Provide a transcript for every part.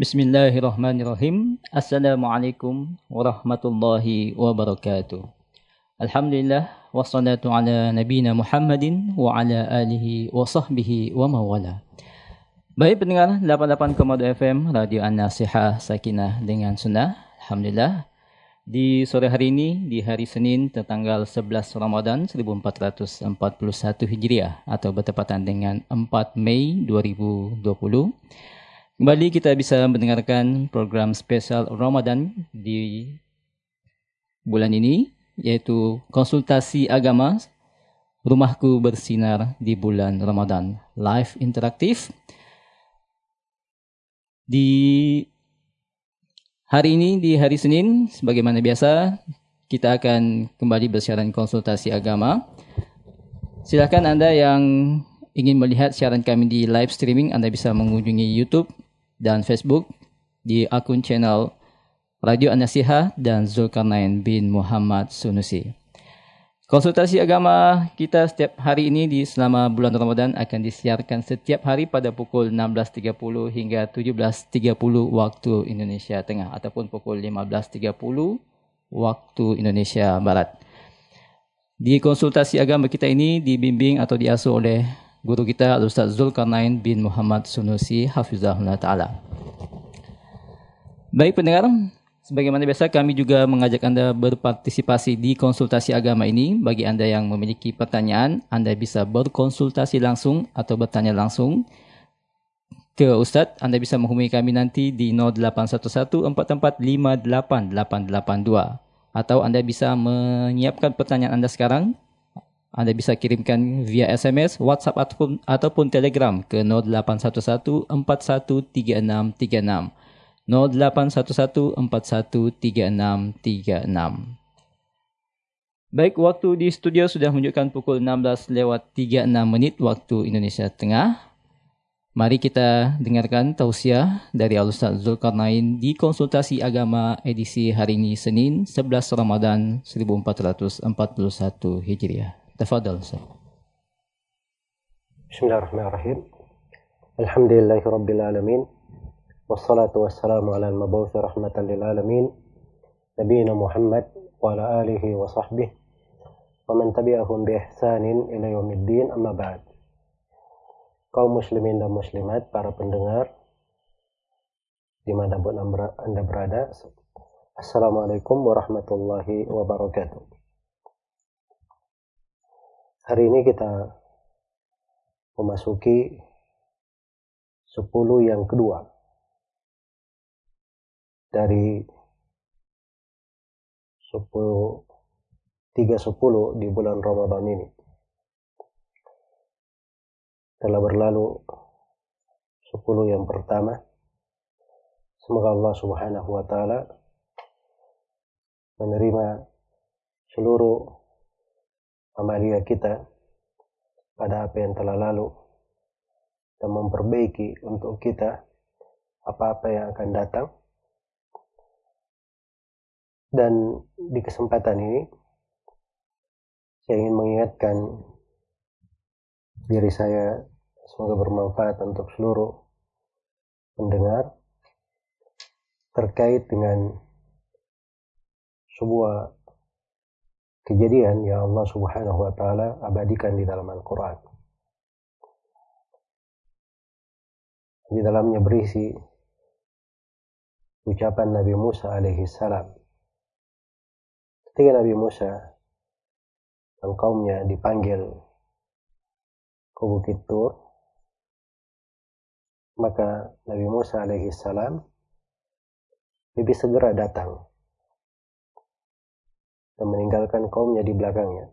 Bismillahirrahmanirrahim. Assalamualaikum warahmatullahi wabarakatuh. Alhamdulillah wassalatu ala nabina Muhammadin wa ala alihi wa sahbihi wa mawala. Baik pendengar 88,2 FM Radio An-Nasihah Sakinah dengan Sunnah. Alhamdulillah di sore hari ini di hari Senin tertanggal 11 Ramadan 1441 Hijriah atau bertepatan dengan 4 Mei 2020 Kembali kita bisa mendengarkan program spesial Ramadan di bulan ini yaitu konsultasi agama Rumahku Bersinar di bulan Ramadan. Live interaktif. Di hari ini di hari Senin sebagaimana biasa kita akan kembali bersiaran konsultasi agama. Silakan Anda yang ingin melihat siaran kami di live streaming Anda bisa mengunjungi YouTube dan Facebook di akun channel Radio An-Nasihah dan Zulkarnain bin Muhammad Sunusi. Konsultasi agama kita setiap hari ini di selama bulan Ramadan akan disiarkan setiap hari pada pukul 16.30 hingga 17.30 waktu Indonesia Tengah ataupun pukul 15.30 waktu Indonesia Barat. Di konsultasi agama kita ini dibimbing atau diasuh oleh guru kita Al-Ustaz Zulkarnain bin Muhammad Sunusi Hafizahullah Ta'ala. Baik pendengar, sebagaimana biasa kami juga mengajak Anda berpartisipasi di konsultasi agama ini. Bagi Anda yang memiliki pertanyaan, Anda bisa berkonsultasi langsung atau bertanya langsung ke Ustadz. Anda bisa menghubungi kami nanti di 0811-4458-882. Atau Anda bisa menyiapkan pertanyaan Anda sekarang anda bisa kirimkan via SMS, WhatsApp ataupun, ataupun Telegram ke 0811 413636. 0811 413636. Baik, waktu di studio sudah menunjukkan pukul 16 lewat 36 menit waktu Indonesia Tengah. Mari kita dengarkan tausiah dari Al-Ustaz Zulkarnain di konsultasi agama edisi hari ini Senin 11 Ramadan 1441 Hijriah. تفضل أستاذ بسم الله الرحمن الرحيم الحمد لله رب العالمين والصلاة والسلام على المبعوث رحمة للعالمين نبينا محمد وعلى آله وصحبه ومن تبعهم بإحسان إلى يوم الدين أما بعد kaum muslimin dan muslimat, para pendengar dimanapun anda berada. Assalamualaikum warahmatullahi wabarakatuh. Hari ini kita memasuki 10 yang kedua dari 10 310 di bulan Ramadan ini. Telah berlalu 10 yang pertama. Semoga Allah Subhanahu wa taala menerima seluruh amalia kita pada apa yang telah lalu dan memperbaiki untuk kita apa-apa yang akan datang. Dan di kesempatan ini saya ingin mengingatkan diri saya semoga bermanfaat untuk seluruh pendengar terkait dengan sebuah kejadian yang Allah Subhanahu wa taala abadikan di dalam Al-Qur'an. Di dalamnya berisi ucapan Nabi Musa alaihi salam. Ketika Nabi Musa dan kaumnya dipanggil ke Bukit Tur, maka Nabi Musa alaihi salam lebih segera datang dan meninggalkan kaumnya di belakangnya.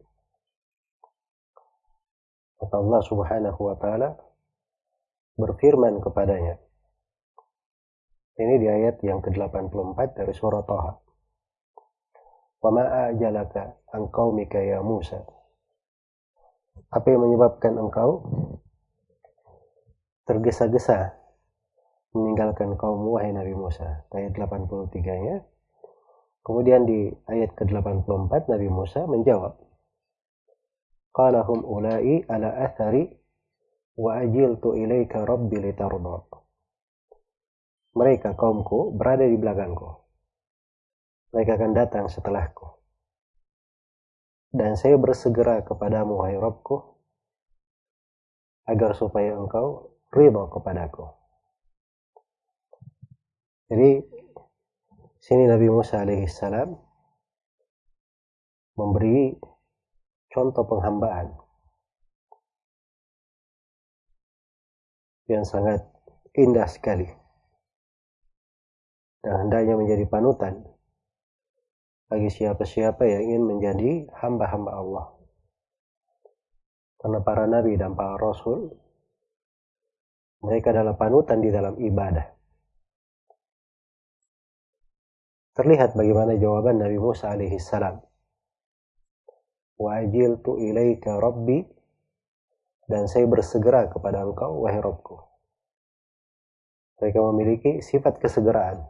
Maka Allah Subhanahu wa taala berfirman kepadanya. Ini di ayat yang ke-84 dari surah Taha. Wa ma ajalaka an qaumika ya Musa. Apa yang menyebabkan engkau tergesa-gesa meninggalkan kaum wahai Nabi Musa? Ayat 83-nya. Kemudian di ayat ke-84 Nabi Musa menjawab. Qala hum ulai ala athari wa ajiltu ilaika rabbi litarda. mereka kaumku berada di belakangku. Mereka akan datang setelahku. Dan saya bersegera kepadamu, wahai Rabbku, agar supaya engkau ridho kepadaku. Jadi, sini Nabi Musa alaihissalam memberi contoh penghambaan yang sangat indah sekali dan hendaknya menjadi panutan bagi siapa-siapa yang ingin menjadi hamba-hamba Allah. Karena para nabi dan para rasul mereka adalah panutan di dalam ibadah. Terlihat bagaimana jawaban Nabi Musa alaihi salam. Wa ilaika rabbi dan saya bersegera kepada engkau wahai Rabbku. Mereka memiliki sifat kesegeraan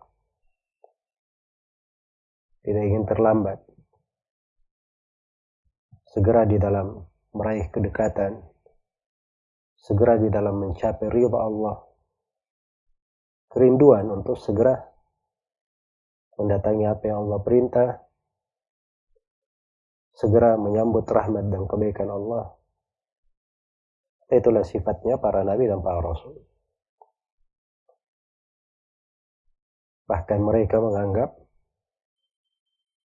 tidak ingin terlambat. Segera di dalam meraih kedekatan, segera di dalam mencapai ridha Allah. Kerinduan untuk segera mendatangi apa yang Allah perintah, segera menyambut rahmat dan kebaikan Allah. Itulah sifatnya para nabi dan para rasul. Bahkan mereka menganggap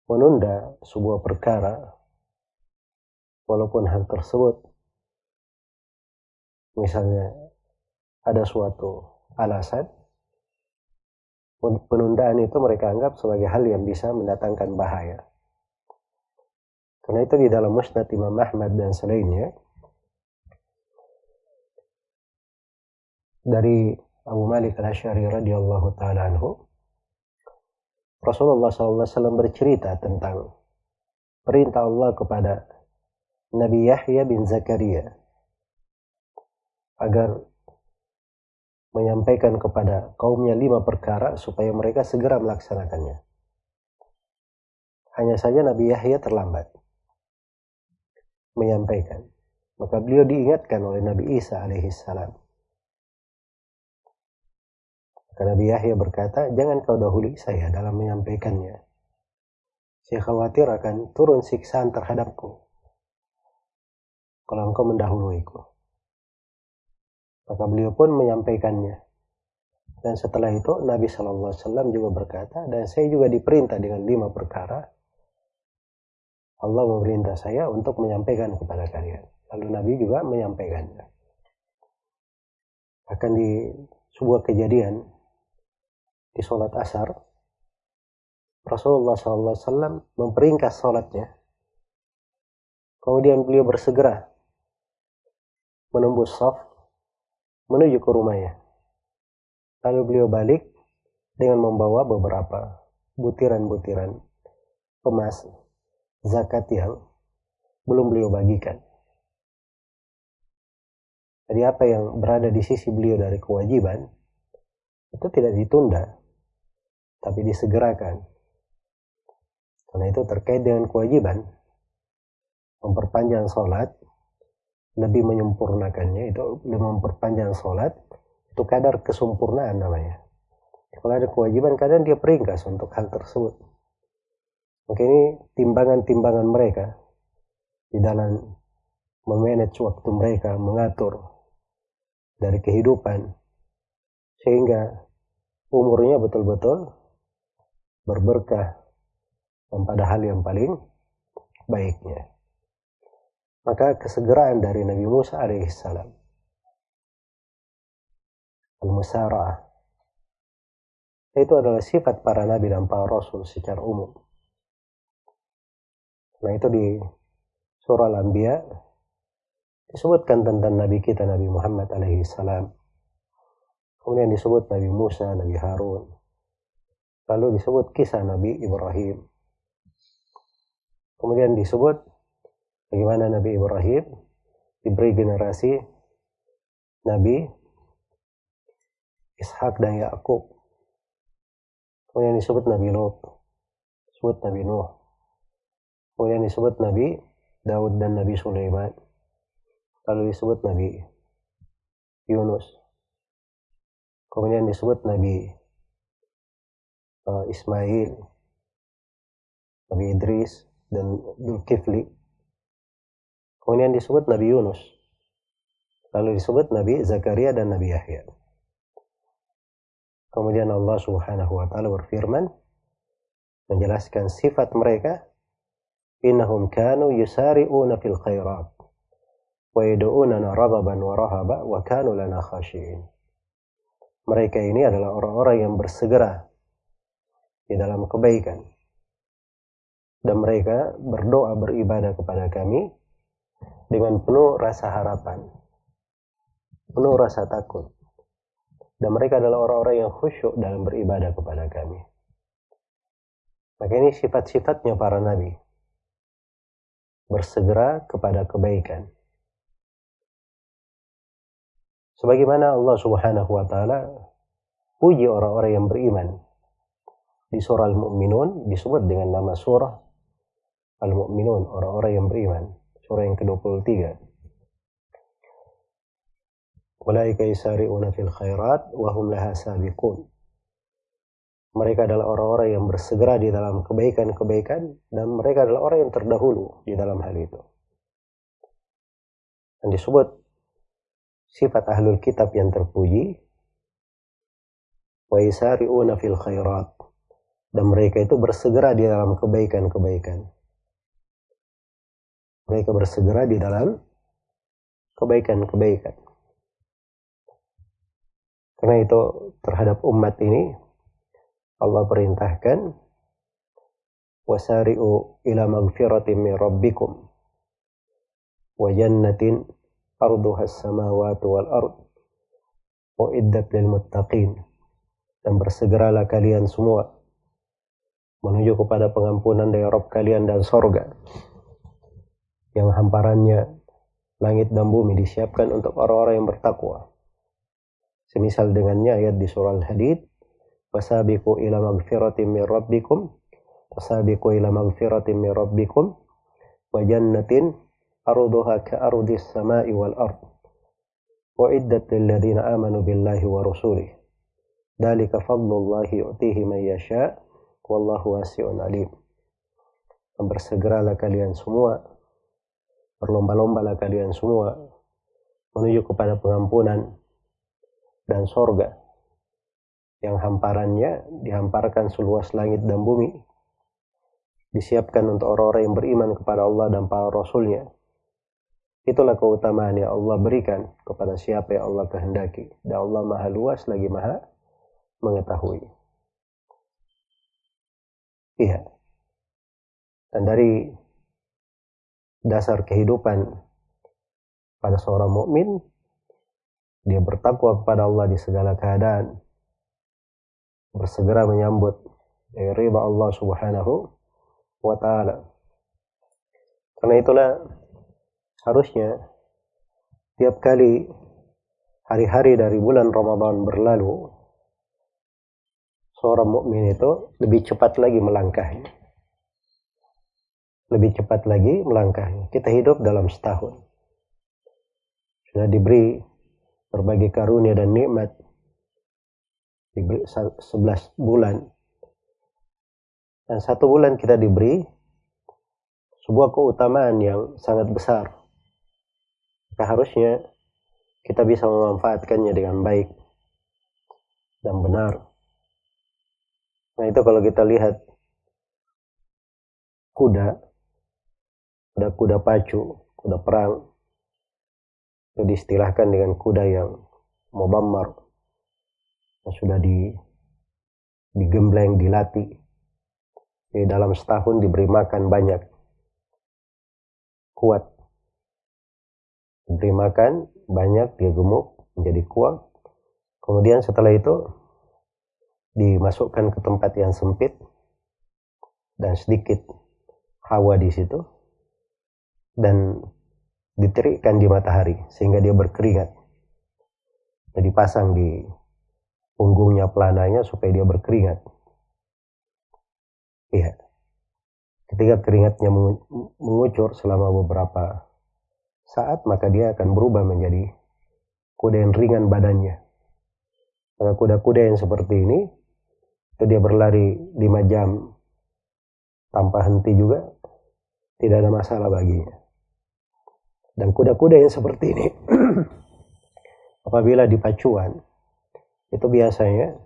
menunda sebuah perkara walaupun hal tersebut misalnya ada suatu alasan penundaan itu mereka anggap sebagai hal yang bisa mendatangkan bahaya. Karena itu di dalam musnad Imam Ahmad dan selainnya dari Abu Malik al-Ash'ari radhiyallahu taala anhu Rasulullah SAW bercerita tentang perintah Allah kepada Nabi Yahya bin Zakaria agar menyampaikan kepada kaumnya lima perkara supaya mereka segera melaksanakannya. Hanya saja Nabi Yahya terlambat menyampaikan. Maka beliau diingatkan oleh Nabi Isa alaihissalam karena Nabi Yahya berkata, jangan kau dahului saya dalam menyampaikannya. Saya khawatir akan turun siksaan terhadapku. Kalau engkau mendahuluiku. Maka beliau pun menyampaikannya. Dan setelah itu Nabi Shallallahu Alaihi Wasallam juga berkata, dan saya juga diperintah dengan lima perkara. Allah memerintah saya untuk menyampaikan kepada kalian. Lalu Nabi juga menyampaikannya. Akan di sebuah kejadian di sholat asar, Rasulullah SAW memperingkas sholatnya. Kemudian beliau bersegera menembus saf menuju ke rumahnya. Lalu beliau balik dengan membawa beberapa butiran-butiran emas zakat yang belum beliau bagikan. Jadi apa yang berada di sisi beliau dari kewajiban itu tidak ditunda, tapi disegerakan. Karena itu terkait dengan kewajiban memperpanjang sholat, lebih menyempurnakannya itu lebih memperpanjang sholat itu kadar kesempurnaan namanya. Kalau ada kewajiban kadang dia peringkas untuk hal tersebut. Maka ini timbangan-timbangan mereka di dalam memanage waktu mereka, mengatur dari kehidupan sehingga umurnya betul-betul berberkah dan pada hal yang paling baiknya. Maka kesegeraan dari Nabi Musa alaihissalam al-musara'ah itu adalah sifat para nabi dan para rasul secara umum. Nah itu di surah Al-Anbiya disebutkan tentang nabi kita Nabi Muhammad alaihissalam. Kemudian disebut Nabi Musa, Nabi Harun, Lalu disebut kisah Nabi Ibrahim. Kemudian disebut bagaimana Nabi Ibrahim diberi generasi Nabi Ishak dan Yakub. Kemudian disebut Nabi Lot, disebut Nabi Nuh. Kemudian disebut Nabi Daud dan Nabi Sulaiman. Lalu disebut Nabi Yunus. Kemudian disebut Nabi uh, Ismail, Nabi Idris, dan Zulkifli. Kemudian disebut Nabi Yunus. Lalu disebut Nabi Zakaria dan Nabi Yahya. Kemudian Allah Subhanahu wa taala berfirman menjelaskan sifat mereka innahum kanu yusari'una fil khairat wa yad'unana raghaban wa rahaba wa kanu lana khashi'in. Mereka ini adalah orang-orang yang bersegera di dalam kebaikan. Dan mereka berdoa beribadah kepada kami dengan penuh rasa harapan, penuh rasa takut. Dan mereka adalah orang-orang yang khusyuk dalam beribadah kepada kami. Maka ini sifat-sifatnya para nabi. Bersegera kepada kebaikan. Sebagaimana Allah Subhanahu wa taala puji orang-orang yang beriman. Di surah Al-Mu'minun disebut dengan nama surah Al-Mu'minun, orang-orang yang beriman. Surah yang ke-23. Ulaika yusari'una fil khairat wa hum laha sabiqun. Mereka adalah orang-orang yang bersegera di dalam kebaikan-kebaikan dan mereka adalah orang yang terdahulu di dalam hal itu. Dan disebut sifat ahlul kitab yang terpuji wa yusari'una fil khairat dan mereka itu bersegera di dalam kebaikan-kebaikan. Mereka bersegera di dalam kebaikan-kebaikan. Karena itu terhadap umat ini Allah perintahkan wasari'u ila magfiratin min rabbikum wa jannatin arduha as-samawati wal ard uiddat lil muttaqin dan bersegeralah kalian semua menuju kepada pengampunan dari Rabb kalian dan sorga yang hamparannya langit dan bumi disiapkan untuk orang-orang yang bertakwa. Semisal dengannya ayat di surah Al-Hadid, "Wasabiqu ila magfiratin min rabbikum" Wasabiqu ila magfiratin min rabbikum wa jannatin arduha ka'ardis samai wal ard. Lil ladzina amanu billahi wa rasulih. Dalika fadlullahi yu'tihi man yasha' wallahu wasi'un alim. Bersegeralah kalian semua berlomba-lombalah kalian semua. Menuju kepada pengampunan dan sorga. Yang hamparannya dihamparkan seluas langit dan bumi. Disiapkan untuk orang-orang yang beriman kepada Allah dan para Rasulnya. Itulah keutamaan yang Allah berikan kepada siapa yang Allah kehendaki. Dan Allah maha luas lagi maha mengetahui. Iya. Dan dari dasar kehidupan pada seorang mukmin dia bertakwa kepada Allah di segala keadaan. Bersegera menyambut riba Allah subhanahu wa ta'ala. Karena itulah harusnya tiap kali hari-hari dari bulan Ramadan berlalu, seorang mukmin itu lebih cepat lagi melangkahnya. Lebih cepat lagi melangkahnya. Kita hidup dalam setahun. Sudah diberi berbagai karunia dan nikmat. Diberi 11 bulan. Dan satu bulan kita diberi sebuah keutamaan yang sangat besar. Maka harusnya kita bisa memanfaatkannya dengan baik dan benar. Nah itu kalau kita lihat kuda ada kuda pacu kuda perang. Itu diistilahkan dengan kuda yang mubammar yang sudah di digembleng dilatih di dalam setahun diberi makan banyak. Kuat. Diberi makan banyak dia gemuk menjadi kuat. Kemudian setelah itu dimasukkan ke tempat yang sempit. Dan sedikit hawa di situ dan diterikkan di matahari sehingga dia berkeringat. Jadi pasang di punggungnya pelananya supaya dia berkeringat. Iya. Ketika keringatnya mengucur selama beberapa saat, maka dia akan berubah menjadi kuda yang ringan badannya. Maka kuda-kuda yang seperti ini itu dia berlari lima jam tanpa henti juga tidak ada masalah baginya. Dan kuda-kuda yang seperti ini apabila dipacuan itu biasanya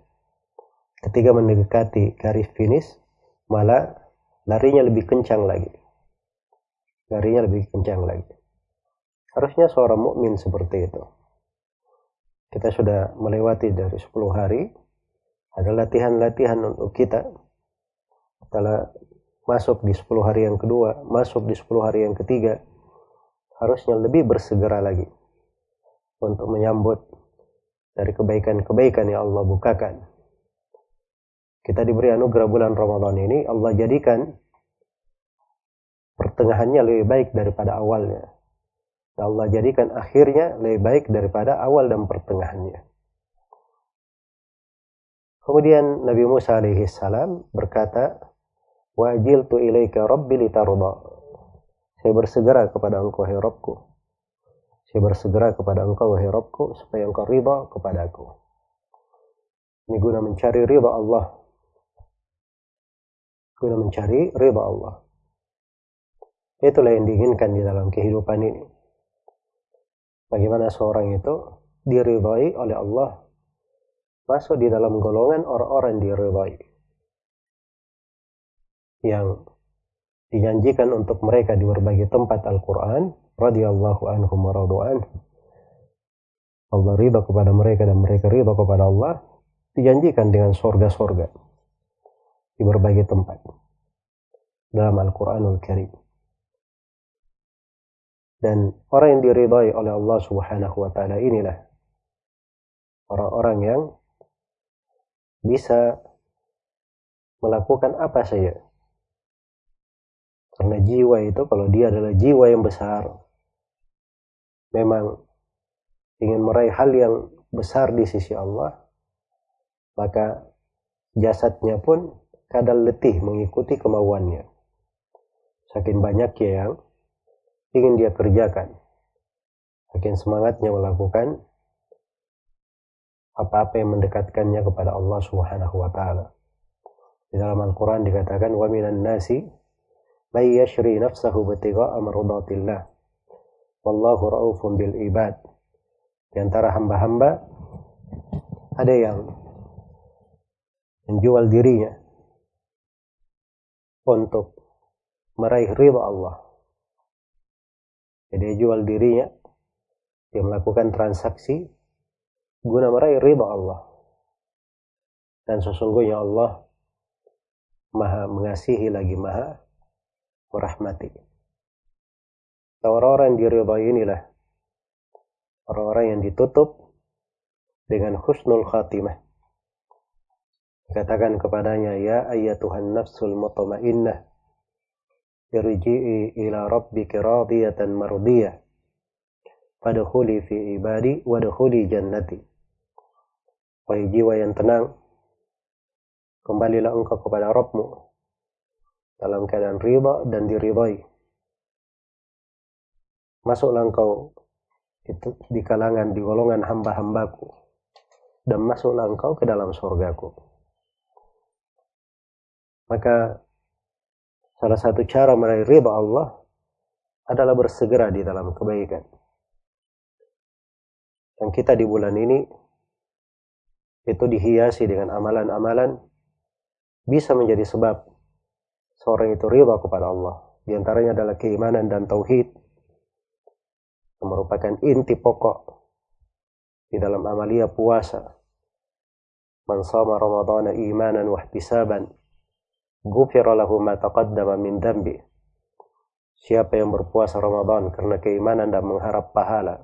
ketika mendekati garis finish malah larinya lebih kencang lagi. Larinya lebih kencang lagi. Harusnya seorang mukmin seperti itu. Kita sudah melewati dari 10 hari ada latihan-latihan untuk kita setelah masuk di 10 hari yang kedua, masuk di 10 hari yang ketiga, harusnya lebih bersegera lagi untuk menyambut dari kebaikan-kebaikan yang Allah bukakan. Kita diberi anugerah bulan Ramadan ini, Allah jadikan pertengahannya lebih baik daripada awalnya. Allah jadikan akhirnya lebih baik daripada awal dan pertengahannya. Kemudian Nabi Musa alaihi salam berkata, Wajil tu ilaika rabbi litarda. Saya bersegera kepada engkau, hai Rabbku. Saya bersegera kepada engkau, wahai Rabbku, supaya engkau riba kepada aku. Ini guna mencari riba Allah. Guna mencari riba Allah. Itulah yang diinginkan di dalam kehidupan ini. Bagaimana seorang itu diridhai oleh Allah masuk di dalam golongan orang-orang diridhai yang dijanjikan untuk mereka di berbagai tempat Al-Quran radhiyallahu anhum wa Allah ridha kepada mereka dan mereka ridha kepada Allah dijanjikan dengan sorga-sorga di berbagai tempat dalam Al-Quranul Karim. Dan orang yang diridhai oleh Allah Subhanahu wa taala inilah orang-orang yang bisa melakukan apa saja karena jiwa itu kalau dia adalah jiwa yang besar, memang ingin meraih hal yang besar di sisi Allah, maka jasadnya pun kadang letih mengikuti kemauannya. Saking banyaknya yang ingin dia kerjakan. Saking semangatnya melakukan apa-apa yang mendekatkannya kepada Allah Subhanahu wa taala. Di dalam Al-Qur'an dikatakan wa minan nasi may yashri nafsahu batiga'a mardatillah wallahu raufun bil ibad di antara hamba-hamba ada yang menjual dirinya untuk meraih ridha Allah. Jadi jual dirinya, dia melakukan transaksi guna meraih ridha Allah. Dan sesungguhnya Allah maha mengasihi lagi maha merahmati. Orang-orang yang diridhai inilah orang-orang yang ditutup dengan husnul khatimah. Katakan kepadanya, Ya ayatuhan nafsul mutmainnah, irji'i ila rabbiki radiyatan mardiyah, fadkhuli fi ibadi wadkhuli jannati. Wahai jiwa yang tenang, kembalilah engkau kepada Rabbmu dalam keadaan riba dan diridhai. Masuklah engkau itu di kalangan di golongan hamba-hambaku dan masuklah engkau ke dalam surgaku. Maka salah satu cara meraih riba Allah adalah bersegera di dalam kebaikan. Dan kita di bulan ini itu dihiasi dengan amalan-amalan bisa menjadi sebab seorang itu ridha kepada Allah. Di antaranya adalah keimanan dan tauhid yang merupakan inti pokok di dalam amalia puasa. Man sama Ramadana imanan wa ihtisaban ghufira lahu ma taqaddama min dambi. Siapa yang berpuasa Ramadan karena keimanan dan mengharap pahala,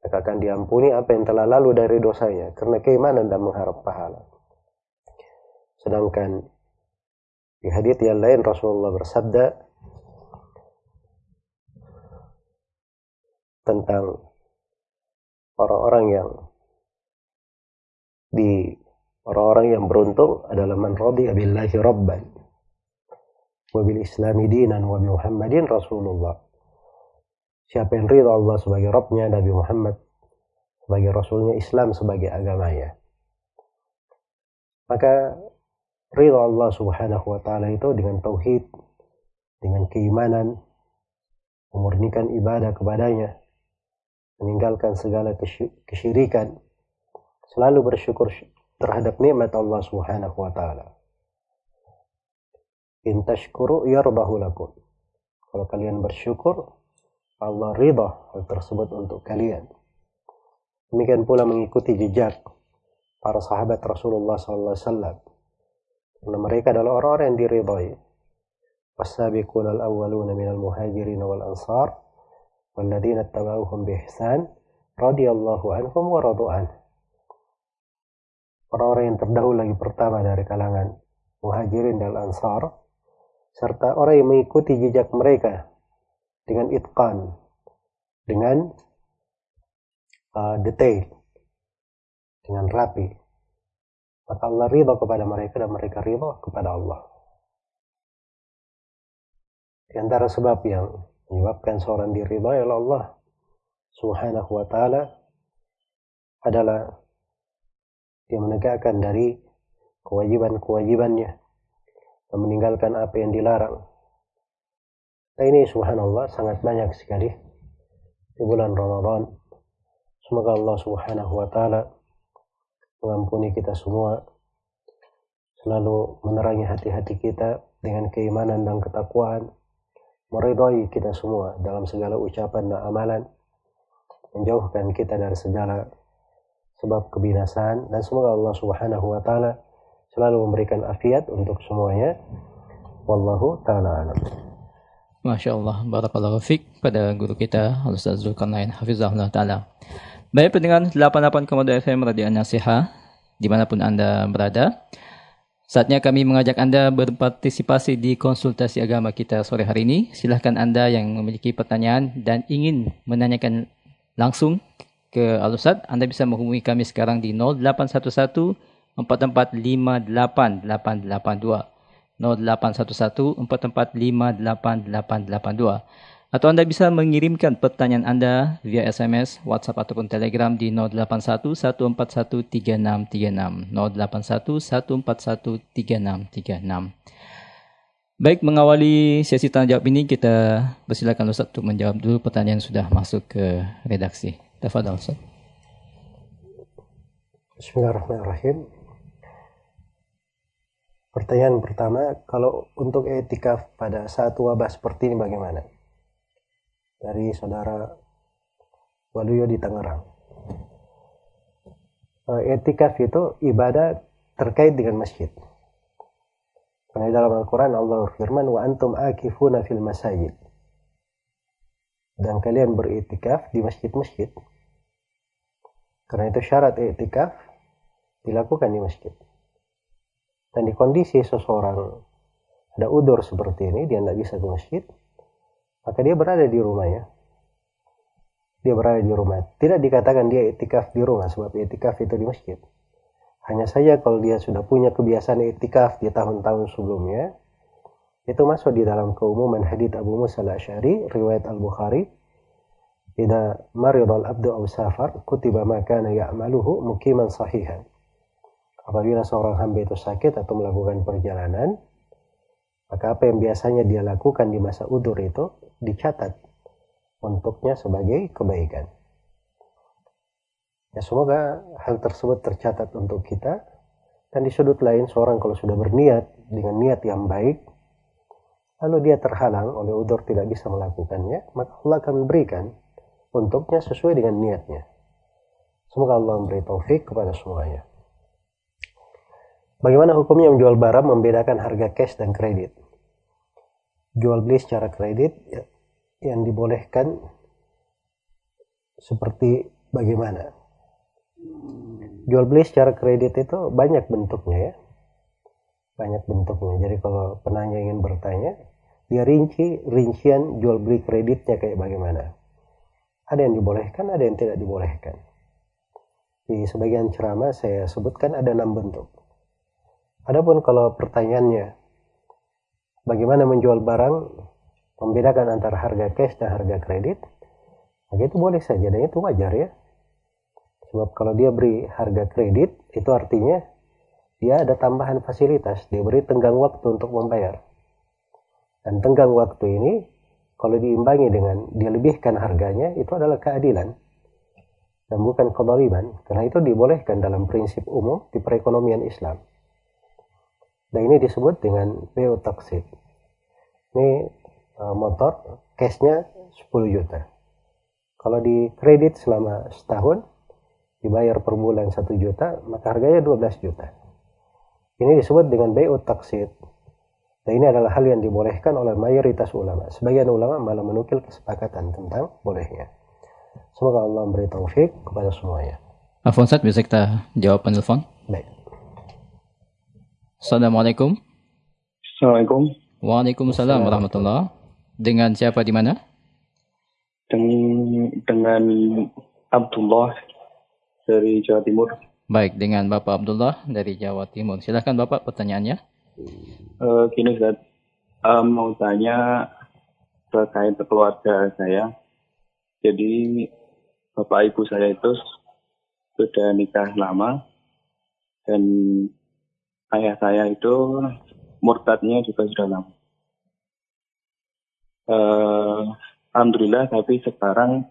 maka akan diampuni apa yang telah lalu dari dosanya karena keimanan dan mengharap pahala. Sedangkan di hadits yang lain Rasulullah bersabda tentang orang-orang yang di orang-orang yang beruntung adalah man radiya billahi rabban wa bil islami dinan wa bi muhammadin rasulullah. Siapa yang ridha Allah sebagai Rabbnya Nabi Muhammad sebagai Rasulnya Islam sebagai agamanya. Maka ridha Allah Subhanahu wa taala itu dengan tauhid, dengan keimanan, memurnikan ibadah kepadanya, meninggalkan segala kesyirikan, selalu bersyukur terhadap nikmat Allah Subhanahu wa taala. In tashkuru lakum. Kalau kalian bersyukur, Allah ridha hal tersebut untuk kalian. Demikian pula mengikuti jejak para sahabat Rasulullah SAW. Karena mereka adalah orang-orang yang diridhai. والسابقون الأولون من المهاجرين والأنصار والذين اتبعوهم بإحسان رضي الله عنهم ورضوا عنه orang-orang yang terdahulu lagi pertama dari kalangan muhajirin dan ansar serta orang yang mengikuti jejak mereka dengan itqan, dengan uh, detail, dengan rapi. maka Allah ridha kepada mereka dan mereka ridha kepada Allah. Di antara sebab yang menyebabkan seorang diridhai oleh Allah Subhanahu wa taala adalah dia menegakkan dari kewajiban-kewajibannya dan meninggalkan apa yang dilarang Nah ini subhanallah sangat banyak sekali di bulan Ramadan. Semoga Allah subhanahu wa ta'ala mengampuni kita semua. Selalu menerangi hati-hati kita dengan keimanan dan ketakwaan. Meridai kita semua dalam segala ucapan dan amalan. Menjauhkan kita dari segala sebab kebinasaan. Dan semoga Allah subhanahu wa ta'ala selalu memberikan afiat untuk semuanya. Wallahu ta'ala alam. Masya Allah, Barakallahu Fik pada guru kita, Al-Ustaz Zulkarnain Hafizahullah Ta'ala. Baik pendengar 88,2 FM Radio Nasiha, di mana pun Anda berada. Saatnya kami mengajak Anda berpartisipasi di konsultasi agama kita sore hari ini. Silahkan Anda yang memiliki pertanyaan dan ingin menanyakan langsung ke Al-Ustaz, Anda bisa menghubungi kami sekarang di 0811 4458 882. 0811-445-8882. Atau Anda bisa mengirimkan pertanyaan Anda via SMS, WhatsApp ataupun Telegram di 081-141-3636. 081-141-3636. Baik, mengawali sesi tanya jawab ini, kita persilakan Ustaz untuk menjawab dulu pertanyaan yang sudah masuk ke redaksi. Tafadhal Ustaz. Bismillahirrahmanirrahim. Pertanyaan pertama, kalau untuk etikaf pada saat wabah seperti ini bagaimana? Dari saudara Waluyo di Tangerang. Eh, etikaf itu ibadah terkait dengan masjid. Karena dalam Al-Quran Allah firman, wa antum akifuna fil masajid. Dan kalian beretikaf di masjid-masjid. Karena itu syarat etikaf dilakukan di masjid. Dan di kondisi seseorang ada udur seperti ini, dia tidak bisa ke masjid, maka dia berada di rumahnya. Dia berada di rumah. Tidak dikatakan dia itikaf di rumah, sebab itikaf itu di masjid. Hanya saja kalau dia sudah punya kebiasaan itikaf di tahun-tahun sebelumnya, itu masuk di dalam keumuman hadith Abu Musa al-Ash'ari, riwayat Al-Bukhari, Ida marid al-abdu aw safar, kutiba ma kana ya'maluhu mukiman sahihan apabila seorang hamba itu sakit atau melakukan perjalanan, maka apa yang biasanya dia lakukan di masa udur itu dicatat untuknya sebagai kebaikan. Ya semoga hal tersebut tercatat untuk kita dan di sudut lain seorang kalau sudah berniat dengan niat yang baik lalu dia terhalang oleh udur tidak bisa melakukannya maka Allah akan memberikan untuknya sesuai dengan niatnya. Semoga Allah memberi taufik kepada semuanya. Bagaimana hukumnya menjual barang membedakan harga cash dan kredit? Jual beli secara kredit ya, yang dibolehkan seperti bagaimana? Jual beli secara kredit itu banyak bentuknya ya. Banyak bentuknya. Jadi kalau penanya ingin bertanya, dia rinci rincian jual beli kreditnya kayak bagaimana. Ada yang dibolehkan, ada yang tidak dibolehkan. Di sebagian ceramah saya sebutkan ada enam bentuk. Adapun kalau pertanyaannya, bagaimana menjual barang, membedakan antara harga cash dan harga kredit, maka itu boleh saja dan itu wajar ya. Sebab kalau dia beri harga kredit, itu artinya dia ada tambahan fasilitas, diberi tenggang waktu untuk membayar. Dan tenggang waktu ini kalau diimbangi dengan dia lebihkan harganya itu adalah keadilan dan bukan kebaliman karena itu dibolehkan dalam prinsip umum di perekonomian Islam. Dan ini disebut dengan beo taksid. Ini uh, motor cashnya 10 juta. Kalau di kredit selama setahun dibayar per bulan 1 juta, maka harganya 12 juta. Ini disebut dengan beo taksid. Dan ini adalah hal yang dibolehkan oleh mayoritas ulama. Sebagian ulama malah menukil kesepakatan tentang bolehnya. Semoga Allah memberi taufik kepada semuanya. Afonsat, bisa kita jawab penelpon? Baik. Assalamualaikum. Assalamualaikum. Waalaikumsalam warahmatullah. Dengan siapa di mana? Dengan, dengan Abdullah dari Jawa Timur. Baik, dengan Bapak Abdullah dari Jawa Timur. Silahkan Bapak pertanyaannya. Uh, gini Ustaz, um, mau tanya terkait keluarga saya. Jadi bapak ibu saya itu sudah nikah lama dan ayah saya itu murtadnya juga sudah lama. Uh, Alhamdulillah tapi sekarang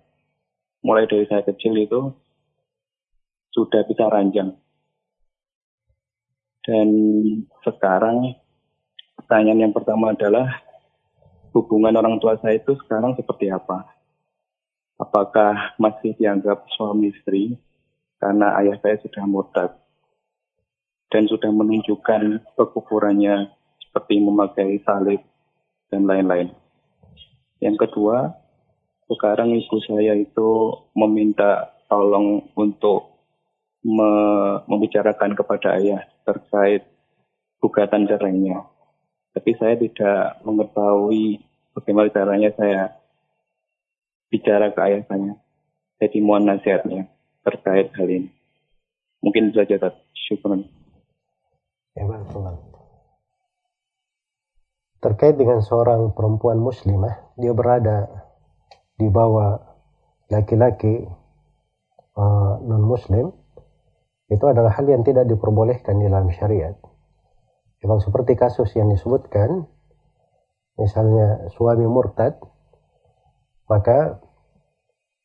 mulai dari saya kecil itu sudah bisa ranjang dan sekarang pertanyaan yang pertama adalah hubungan orang tua saya itu sekarang seperti apa? Apakah masih dianggap suami istri karena ayah saya sudah murtad dan sudah menunjukkan kekufurannya seperti memakai salib dan lain-lain. Yang kedua, sekarang ibu saya itu meminta tolong untuk me membicarakan kepada ayah terkait gugatan cerainya. Tapi saya tidak mengetahui bagaimana caranya saya bicara ke ayah saya. Jadi mohon nasihatnya terkait hal ini. Mungkin saja tak syukur. Ya, Terkait dengan seorang perempuan muslimah, dia berada di bawah laki-laki uh, non-muslim, itu adalah hal yang tidak diperbolehkan di dalam syariat. Kalau seperti kasus yang disebutkan, misalnya suami murtad, maka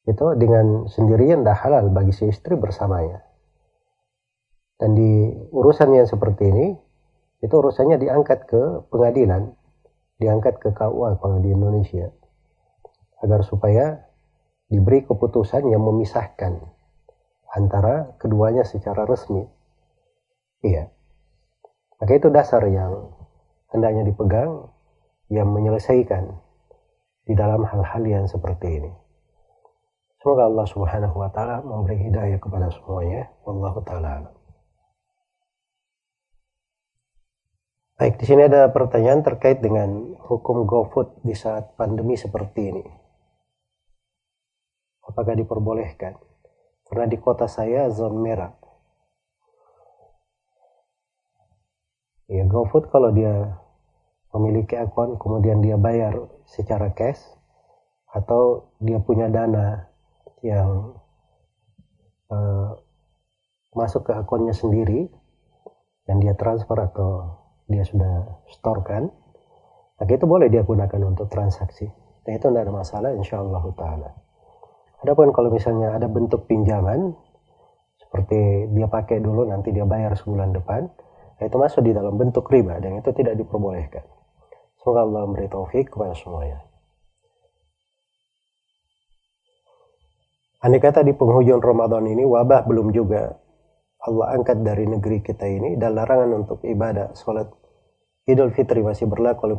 itu dengan sendirian dah halal bagi si istri bersamanya. Dan di urusan yang seperti ini, itu urusannya diangkat ke pengadilan, diangkat ke KUA kalau di Indonesia, agar supaya diberi keputusan yang memisahkan antara keduanya secara resmi. Iya. Maka itu dasar yang hendaknya dipegang yang menyelesaikan di dalam hal-hal yang seperti ini. Semoga Allah Subhanahu wa taala memberi hidayah kepada semuanya. Wallahu taala Baik, di sini ada pertanyaan terkait dengan hukum GoFood di saat pandemi seperti ini. Apakah diperbolehkan? Karena di kota saya zona merah. Ya, GoFood kalau dia memiliki akun kemudian dia bayar secara cash atau dia punya dana yang uh, masuk ke akunnya sendiri dan dia transfer atau dia sudah storekan maka itu boleh dia gunakan untuk transaksi dan itu tidak ada masalah insya Allah ta'ala Adapun kalau misalnya ada bentuk pinjaman seperti dia pakai dulu nanti dia bayar sebulan depan, nah itu masuk di dalam bentuk riba dan itu tidak diperbolehkan. Semoga Allah memberi taufik kepada semuanya. Andai kata di penghujung Ramadan ini wabah belum juga Allah angkat dari negeri kita ini dan larangan untuk ibadah sholat Idul Fitri masih berlaku oleh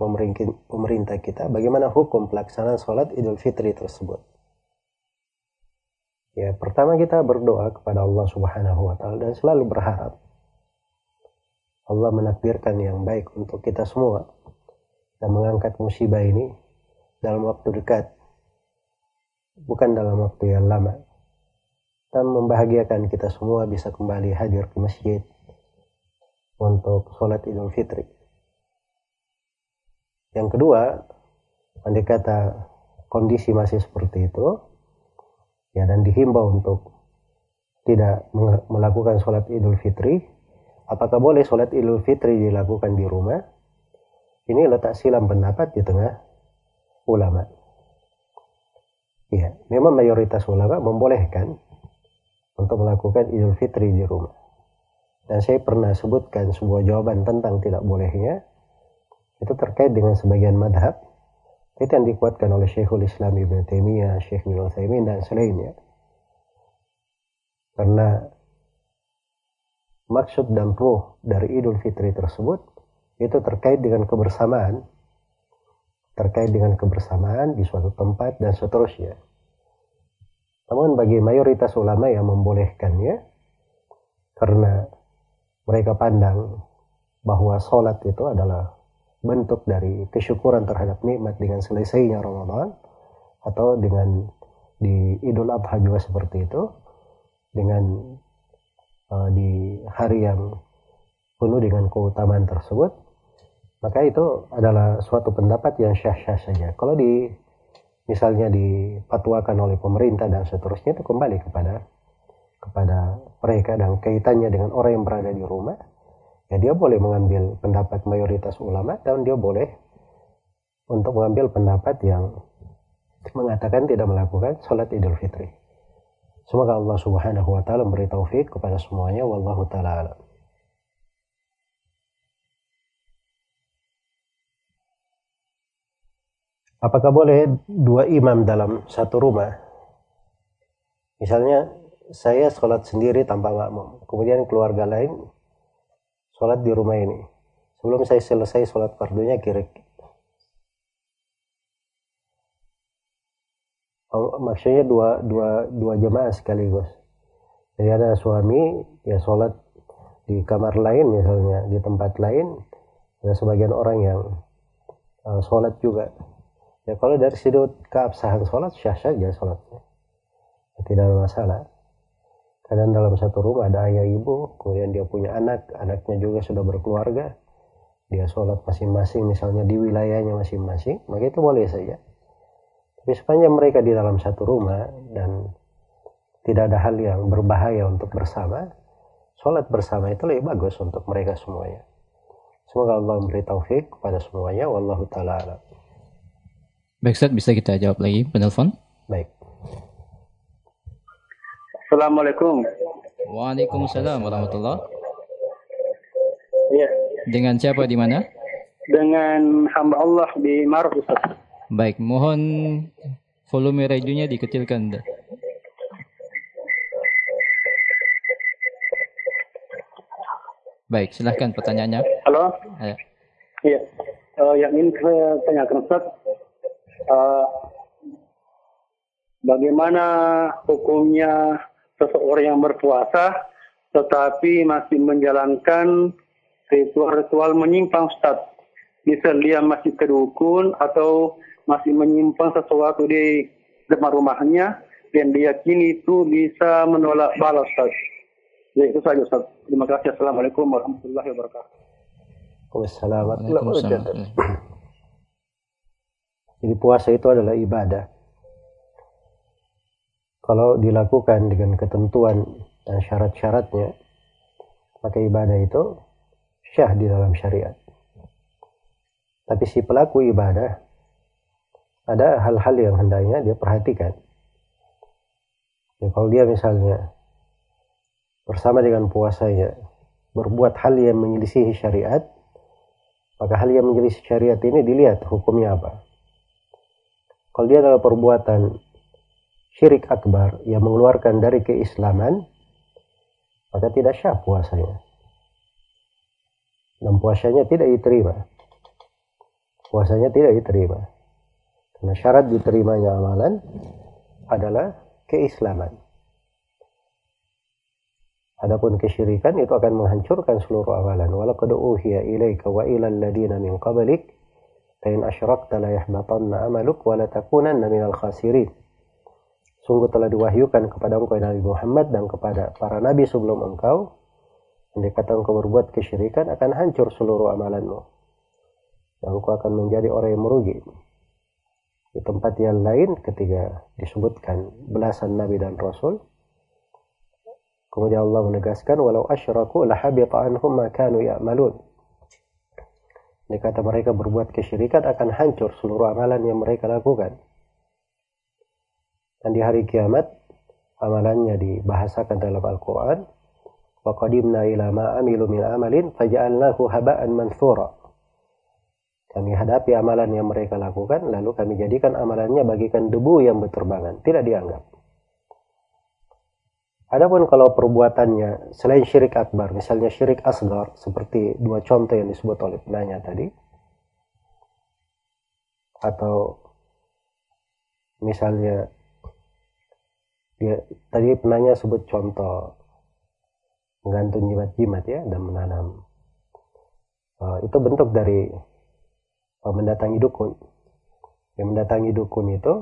pemerintah kita. Bagaimana hukum pelaksanaan sholat Idul Fitri tersebut? Ya, pertama kita berdoa kepada Allah Subhanahu wa taala dan selalu berharap Allah menakdirkan yang baik untuk kita semua dan mengangkat musibah ini dalam waktu dekat bukan dalam waktu yang lama dan membahagiakan kita semua bisa kembali hadir ke masjid untuk sholat idul fitri yang kedua andai kata kondisi masih seperti itu ya dan dihimbau untuk tidak melakukan sholat idul fitri apakah boleh sholat idul fitri dilakukan di rumah? Ini letak silam pendapat di tengah ulama. Ya, memang mayoritas ulama membolehkan untuk melakukan idul fitri di rumah. Dan saya pernah sebutkan sebuah jawaban tentang tidak bolehnya. Itu terkait dengan sebagian madhab. Itu yang dikuatkan oleh Syekhul Islam Ibn Taimiyah, Syekh Bin Utsaimin dan selainnya. Karena maksud dan ruh dari Idul Fitri tersebut itu terkait dengan kebersamaan terkait dengan kebersamaan di suatu tempat dan seterusnya. Namun bagi mayoritas ulama yang membolehkannya karena mereka pandang bahwa sholat itu adalah bentuk dari kesyukuran terhadap nikmat dengan selesainya Ramadan atau dengan di Idul Adha juga seperti itu dengan uh, di hari yang penuh dengan keutamaan tersebut maka itu adalah suatu pendapat yang syah-syah saja. Kalau di misalnya dipatuakan oleh pemerintah dan seterusnya itu kembali kepada kepada mereka dan kaitannya dengan orang yang berada di rumah ya dia boleh mengambil pendapat mayoritas ulama dan dia boleh untuk mengambil pendapat yang mengatakan tidak melakukan sholat idul fitri Semoga Allah Subhanahu wa taala memberi taufik kepada semuanya wallahu taala. Apakah boleh dua imam dalam satu rumah? Misalnya saya sholat sendiri tanpa makmum, kemudian keluarga lain sholat di rumah ini. Sebelum saya selesai sholat fardunya kira oh, maksudnya dua dua dua jemaah sekaligus. Jadi ada suami ya sholat di kamar lain misalnya di tempat lain ada sebagian orang yang uh, sholat juga. Ya kalau dari sudut keabsahan sholat syah saja sholatnya. Tidak ada masalah kadang dalam satu rumah ada ayah ibu kemudian dia punya anak anaknya juga sudah berkeluarga dia sholat masing-masing misalnya di wilayahnya masing-masing maka itu boleh saja tapi sepanjang mereka di dalam satu rumah dan tidak ada hal yang berbahaya untuk bersama, sholat bersama itu lebih bagus untuk mereka semuanya. Semoga Allah memberi taufik kepada semuanya. Wallahu ta'ala alam. Baik Ustaz, bisa kita jawab lagi penelpon? Baik. Assalamualaikum. Waalaikumsalam warahmatullah. Iya. Dengan siapa di mana? Dengan hamba Allah di Maroc Ustaz. Baik, mohon volume radionya dikecilkan. Baik, silahkan pertanyaannya. Halo? Ayo. Iya. Uh, yang ingin saya tanyakan Ustaz, uh, bagaimana hukumnya seseorang yang berpuasa tetapi masih menjalankan ritual-ritual menyimpang Ustaz? Misal dia masih kedukun atau masih menyimpan sesuatu di depan rumahnya dan diyakini itu bisa menolak balas Ustaz. Ya itu saja Ustaz. Terima kasih. Assalamualaikum warahmatullahi wabarakatuh. Waalaikumsalam Jadi puasa itu adalah ibadah. Kalau dilakukan dengan ketentuan dan syarat-syaratnya, maka ibadah itu syah di dalam syariat. Tapi si pelaku ibadah ada hal-hal yang hendaknya dia perhatikan. Ya, kalau dia misalnya bersama dengan puasanya berbuat hal yang menyelisihi syariat, maka hal yang menyelisih syariat ini dilihat hukumnya apa. Kalau dia adalah perbuatan syirik akbar yang mengeluarkan dari keislaman, maka tidak syah puasanya. Dan puasanya tidak diterima. Puasanya tidak diterima. Nah, syarat diterimanya amalan adalah keislaman. Adapun kesyirikan itu akan menghancurkan seluruh amalan. Walaqad uhiya ilaika wa ila alladziina min qablik la in asyrakta la yahbatanna amaluk wa la takunanna minal khasirin. Sungguh telah diwahyukan kepada engkau Nabi Muhammad dan kepada para nabi sebelum engkau andai kata engkau berbuat kesyirikan akan hancur seluruh amalanmu. Dan engkau akan menjadi orang yang merugi. Di tempat yang lain ketika disebutkan belasan nabi dan rasul, Kemudian Allah menegaskan walau asyraku lahabita anhum ma kanu ya'malun. Ini kata mereka berbuat kesyirikan akan hancur seluruh amalan yang mereka lakukan dan di hari kiamat amalannya dibahasakan dalam Al-Quran wa qadimna ila ma amilu min amalin faja'alnahu haba'an manthura kami hadapi amalan yang mereka lakukan lalu kami jadikan amalannya bagikan debu yang berterbangan. Tidak dianggap. Adapun kalau perbuatannya selain syirik akbar, misalnya syirik asgar seperti dua contoh yang disebut oleh penanya tadi, atau misalnya dia tadi penanya sebut contoh menggantung jimat-jimat ya dan menanam. Uh, itu bentuk dari uh, mendatangi dukun. Yang mendatangi dukun itu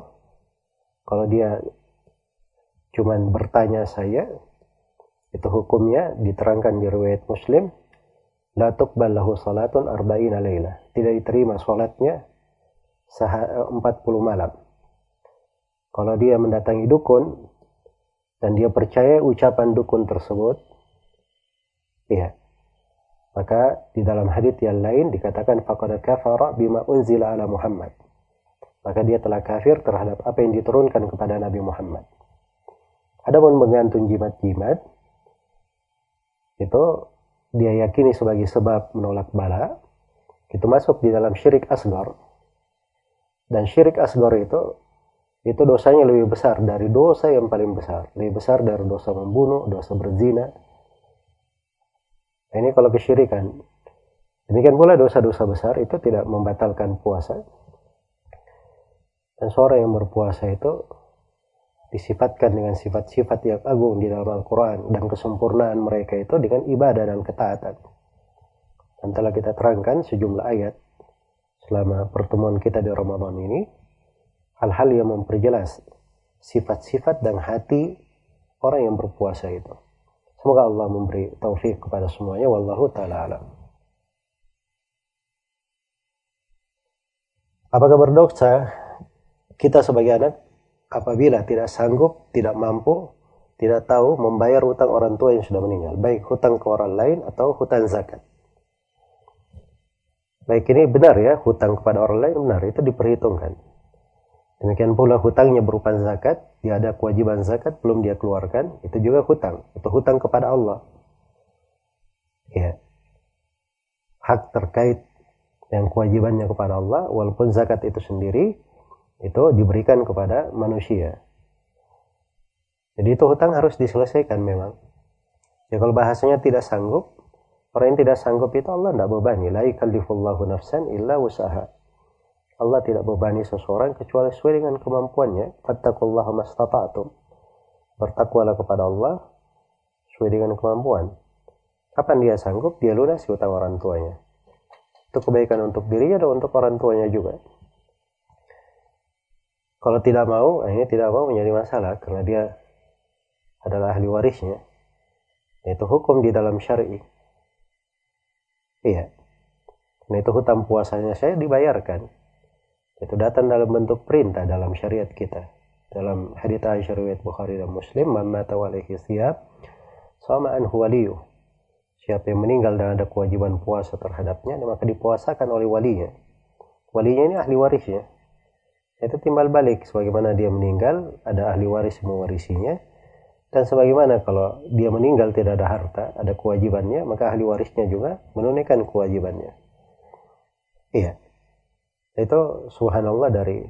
kalau dia cuman bertanya saya itu hukumnya diterangkan di riwayat muslim la tuqbal lahu salatun arba'ina laila tidak diterima salatnya 40 malam. Kalau dia mendatangi dukun dan dia percaya ucapan dukun tersebut, ya, maka di dalam hadis yang lain dikatakan faqad kafara bima unzila ala Muhammad. Maka dia telah kafir terhadap apa yang diturunkan kepada Nabi Muhammad. Adapun menggantung jimat-jimat itu dia yakini sebagai sebab menolak bala itu masuk di dalam syirik asgar dan syirik asgar itu itu dosanya lebih besar dari dosa yang paling besar. Lebih besar dari dosa membunuh, dosa berzina. Ini kalau kesyirikan. Demikian pula dosa-dosa besar itu tidak membatalkan puasa. Dan seorang yang berpuasa itu disifatkan dengan sifat-sifat yang agung di dalam Al-Quran dan kesempurnaan mereka itu dengan ibadah dan ketaatan. Dan telah kita terangkan sejumlah ayat selama pertemuan kita di Ramadan ini hal-hal yang memperjelas sifat-sifat dan hati orang yang berpuasa itu. Semoga Allah memberi taufik kepada semuanya. Wallahu ta'ala alam. Apakah berdosa kita sebagai anak apabila tidak sanggup, tidak mampu, tidak tahu membayar hutang orang tua yang sudah meninggal, baik hutang ke orang lain atau hutang zakat. Baik ini benar ya, hutang kepada orang lain benar, itu diperhitungkan. Demikian pula hutangnya berupa zakat, dia ada kewajiban zakat belum dia keluarkan, itu juga hutang, itu hutang kepada Allah. Ya. Hak terkait yang kewajibannya kepada Allah, walaupun zakat itu sendiri itu diberikan kepada manusia. Jadi itu hutang harus diselesaikan memang. Ya kalau bahasanya tidak sanggup, orang yang tidak sanggup itu Allah tidak bebani. La nafsan illa usaha. Allah tidak bebani seseorang kecuali sesuai dengan kemampuannya. Fattakullaha mastata'tum. Bertakwalah kepada Allah sesuai dengan kemampuan. Kapan dia sanggup, dia lunasi utang orang tuanya. Itu kebaikan untuk dirinya dan untuk orang tuanya juga. Kalau tidak mau, ini tidak mau menjadi masalah karena dia adalah ahli warisnya. Itu hukum di dalam syar'i. Iya. Nah itu hutang puasanya saya dibayarkan itu datang dalam bentuk perintah dalam syariat kita. Dalam hadits Aisyah riwayat Bukhari dan Muslim, "Man mata siyab sama anhu waliyu." Siapa yang meninggal dan ada kewajiban puasa terhadapnya, maka dipuasakan oleh walinya. Walinya ini ahli warisnya. Itu timbal balik sebagaimana dia meninggal, ada ahli waris mewarisinya. Dan sebagaimana kalau dia meninggal tidak ada harta, ada kewajibannya, maka ahli warisnya juga menunaikan kewajibannya. Iya. Itu subhanallah dari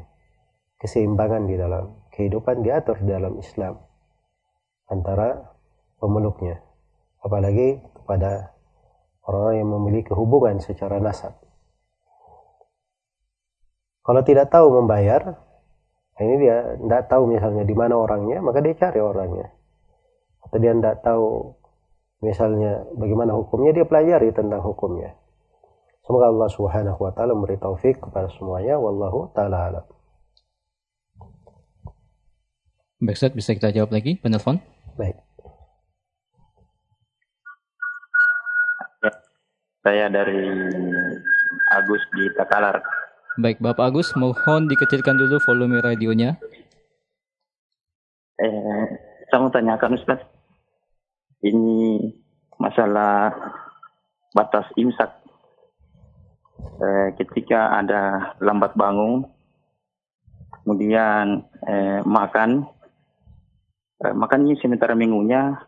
keseimbangan di dalam kehidupan diatur di dalam Islam antara pemeluknya. Apalagi kepada orang-orang yang memiliki hubungan secara nasab. Kalau tidak tahu membayar, ini dia tidak tahu misalnya di mana orangnya, maka dia cari orangnya. Atau dia tidak tahu misalnya bagaimana hukumnya, dia pelajari tentang hukumnya. Semoga Allah Subhanahu wa taala memberi taufik kepada semuanya wallahu taala alam. Baik, Ustaz, bisa kita jawab lagi penelpon? Baik. Saya dari Agus di Takalar. Baik, Bapak Agus, mohon dikecilkan dulu volume radionya. Eh, saya mau tanyakan Ustaz. ini masalah batas imsak. Eh, ketika ada lambat bangun, kemudian eh, makan, eh, makannya sementara minggunya,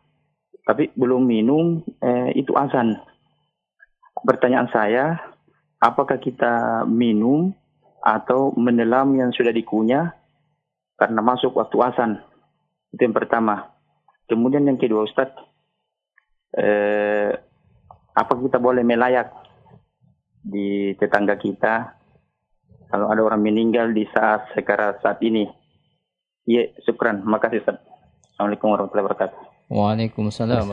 tapi belum minum, eh, itu azan. Pertanyaan saya, apakah kita minum atau menelam yang sudah dikunyah karena masuk waktu azan? Itu yang pertama. Kemudian yang kedua Ustadz, eh, apa kita boleh melayak di tetangga kita kalau ada orang meninggal di saat sekarang saat ini? Iya, syukran. Makasih Ustaz. Assalamualaikum warahmatullahi wabarakatuh. Waalaikumsalam.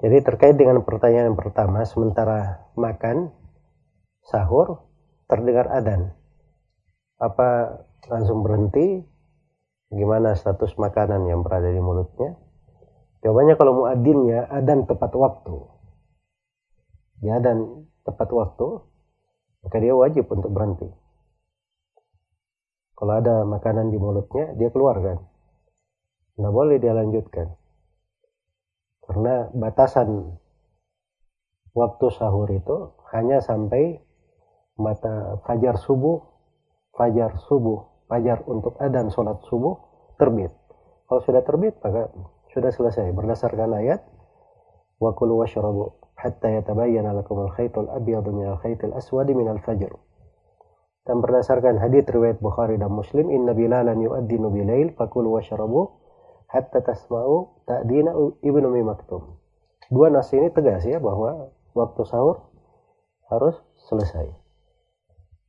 Jadi terkait dengan pertanyaan yang pertama, sementara makan, sahur, terdengar adan. Apa langsung berhenti? Gimana status makanan yang berada di mulutnya? Jawabannya kalau muadzinnya adan tepat waktu. Dia adan tepat waktu, maka dia wajib untuk berhenti. Kalau ada makanan di mulutnya, dia keluarkan. Tidak boleh dia lanjutkan. Karena batasan waktu sahur itu hanya sampai mata fajar subuh, fajar subuh, fajar untuk adan sholat subuh terbit. Kalau sudah terbit, maka sudah selesai berdasarkan ayat wa kulu washrabu hatta yatabayyana lakum al-khaytul abyad min al-khaytil aswad min al-fajr. Dan berdasarkan hadis riwayat Bukhari dan Muslim inna bilalan yu'addinu bilail fakulu washrabu hatta tasma'u ta'dina ibnu maktum. Dua nas ini tegas ya bahwa waktu sahur harus selesai.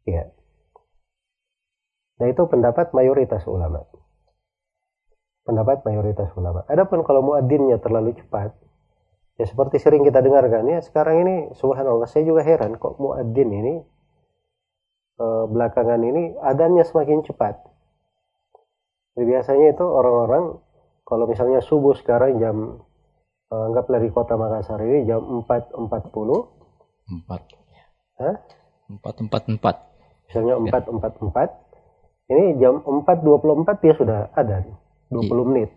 Ya nah itu pendapat mayoritas ulama. Pendapat mayoritas ulama. Adapun kalau muadzinnya terlalu cepat, ya seperti sering kita dengarkan ya sekarang ini subhanallah saya juga heran kok muadzin ini e, belakangan ini adannya semakin cepat. Jadi biasanya itu orang-orang kalau misalnya subuh sekarang jam e, anggaplah di kota Makassar ini jam 4.40 4 Hah? 4.44 Misalnya 4.44 Ini jam 4.24 dia sudah adan 20 iya. menit.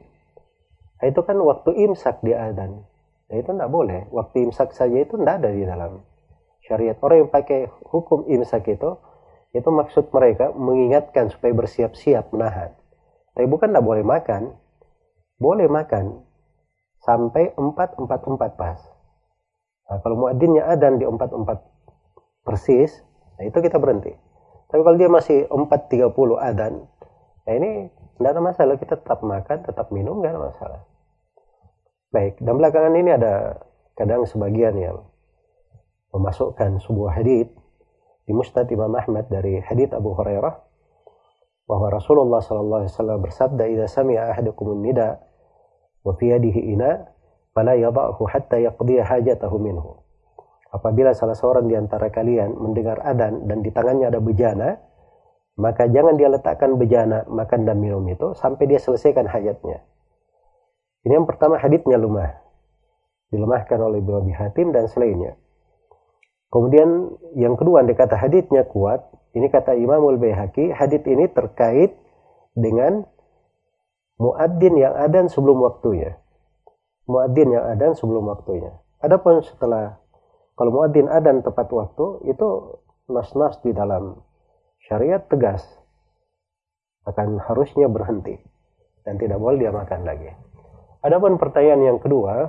Nah, itu kan waktu imsak di adan. Nah, itu tidak boleh. Waktu imsak saja itu tidak ada di dalam syariat. Orang yang pakai hukum imsak itu, itu maksud mereka mengingatkan supaya bersiap-siap menahan. Tapi bukan tidak boleh makan. Boleh makan sampai 4-4-4 pas. Nah, kalau muadzinnya adan di 4-4 persis, nah itu kita berhenti. Tapi kalau dia masih 4.30 adan, nah ini tidak ada masalah, kita tetap makan, tetap minum, nggak ada masalah. Baik, dan belakangan ini ada kadang sebagian yang memasukkan sebuah hadith di Mustad Imam Ahmad dari hadith Abu Hurairah bahwa Rasulullah sallallahu alaihi wasallam bersabda "Idza sami'a ahadukum nida wa fi yadihi ina fala yada'hu hatta yaqdiya hajatahu minhu." Apabila salah seorang di antara kalian mendengar adan dan di tangannya ada bejana, maka jangan dia letakkan bejana makan dan minum itu sampai dia selesaikan hajatnya. Ini yang pertama haditnya lemah. Dilemahkan oleh Ibnu Hatim dan selainnya. Kemudian yang kedua andai kata haditnya kuat, ini kata Imamul Baihaqi, hadit ini terkait dengan muadzin yang adan sebelum waktunya. Muadzin yang adan sebelum waktunya. Adapun setelah kalau muadzin adan tepat waktu itu nas-nas di dalam syariat tegas akan harusnya berhenti dan tidak boleh dia makan lagi. Adapun pertanyaan yang kedua,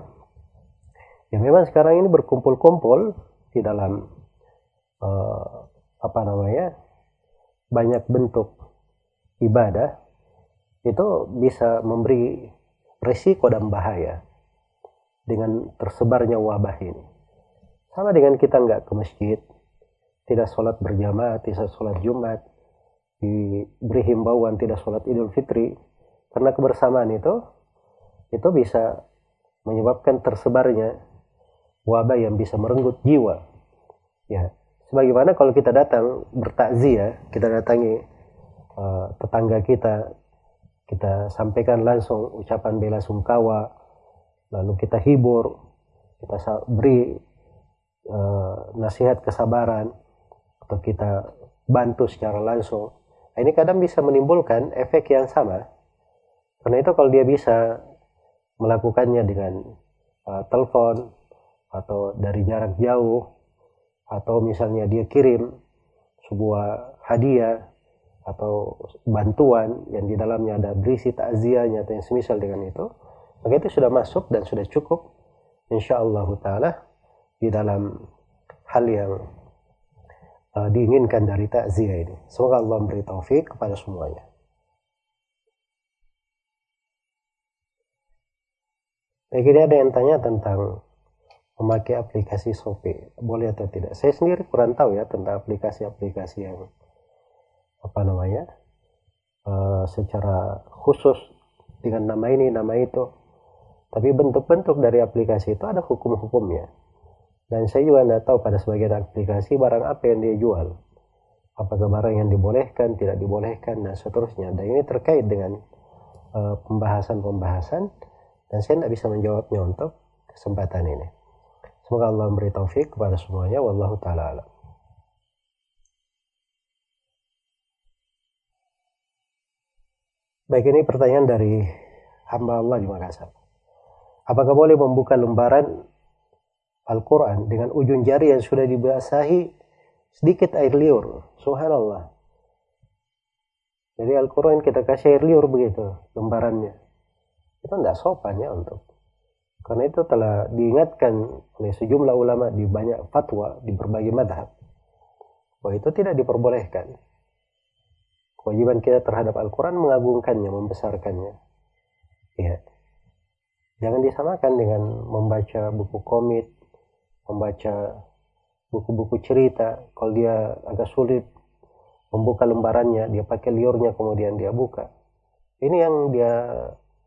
yang memang sekarang ini berkumpul-kumpul di dalam uh, apa namanya banyak bentuk ibadah itu bisa memberi risiko dan bahaya dengan tersebarnya wabah ini. Sama dengan kita nggak ke masjid, tidak sholat berjamaah, tidak sholat Jumat, diberi himbauan tidak sholat Idul Fitri, karena kebersamaan itu itu bisa menyebabkan tersebarnya wabah yang bisa merenggut jiwa. Ya, sebagaimana kalau kita datang bertakziah, kita datangi uh, tetangga kita, kita sampaikan langsung ucapan bela sungkawa, lalu kita hibur, kita beri uh, nasihat kesabaran, atau kita bantu secara langsung. Nah, ini kadang bisa menimbulkan efek yang sama. Karena itu kalau dia bisa melakukannya dengan uh, telepon atau dari jarak jauh atau misalnya dia kirim sebuah hadiah atau bantuan yang di dalamnya ada berisi takziahnya atau yang semisal dengan itu maka itu sudah masuk dan sudah cukup insyaallah taala di dalam hal yang uh, diinginkan dari takziah ini. Semoga Allah memberi taufik kepada semuanya Ini ada yang tanya tentang memakai aplikasi Shopee. Boleh atau tidak? Saya sendiri kurang tahu ya tentang aplikasi-aplikasi yang apa namanya uh, secara khusus dengan nama ini nama itu. Tapi bentuk-bentuk dari aplikasi itu ada hukum-hukumnya. Dan saya juga tidak tahu pada sebagian aplikasi barang apa yang dia jual. Apakah barang yang dibolehkan tidak dibolehkan dan seterusnya. Dan ini terkait dengan eh, pembahasan-pembahasan uh, dan saya tidak bisa menjawabnya untuk kesempatan ini. Semoga Allah memberi taufik kepada semuanya. Wallahu ta'ala alam. Baik ini pertanyaan dari hamba Allah di Makassar. Apakah boleh membuka lembaran Al-Quran dengan ujung jari yang sudah dibasahi sedikit air liur? Subhanallah. Jadi Al-Quran kita kasih air liur begitu lembarannya itu tidak sopan ya untuk. Karena itu telah diingatkan oleh sejumlah ulama di banyak fatwa di berbagai madhab bahwa itu tidak diperbolehkan. Kewajiban kita terhadap Al-Quran mengagungkannya membesarkannya. Ya. Jangan disamakan dengan membaca buku komik membaca buku-buku cerita. Kalau dia agak sulit membuka lembarannya dia pakai liurnya kemudian dia buka. Ini yang dia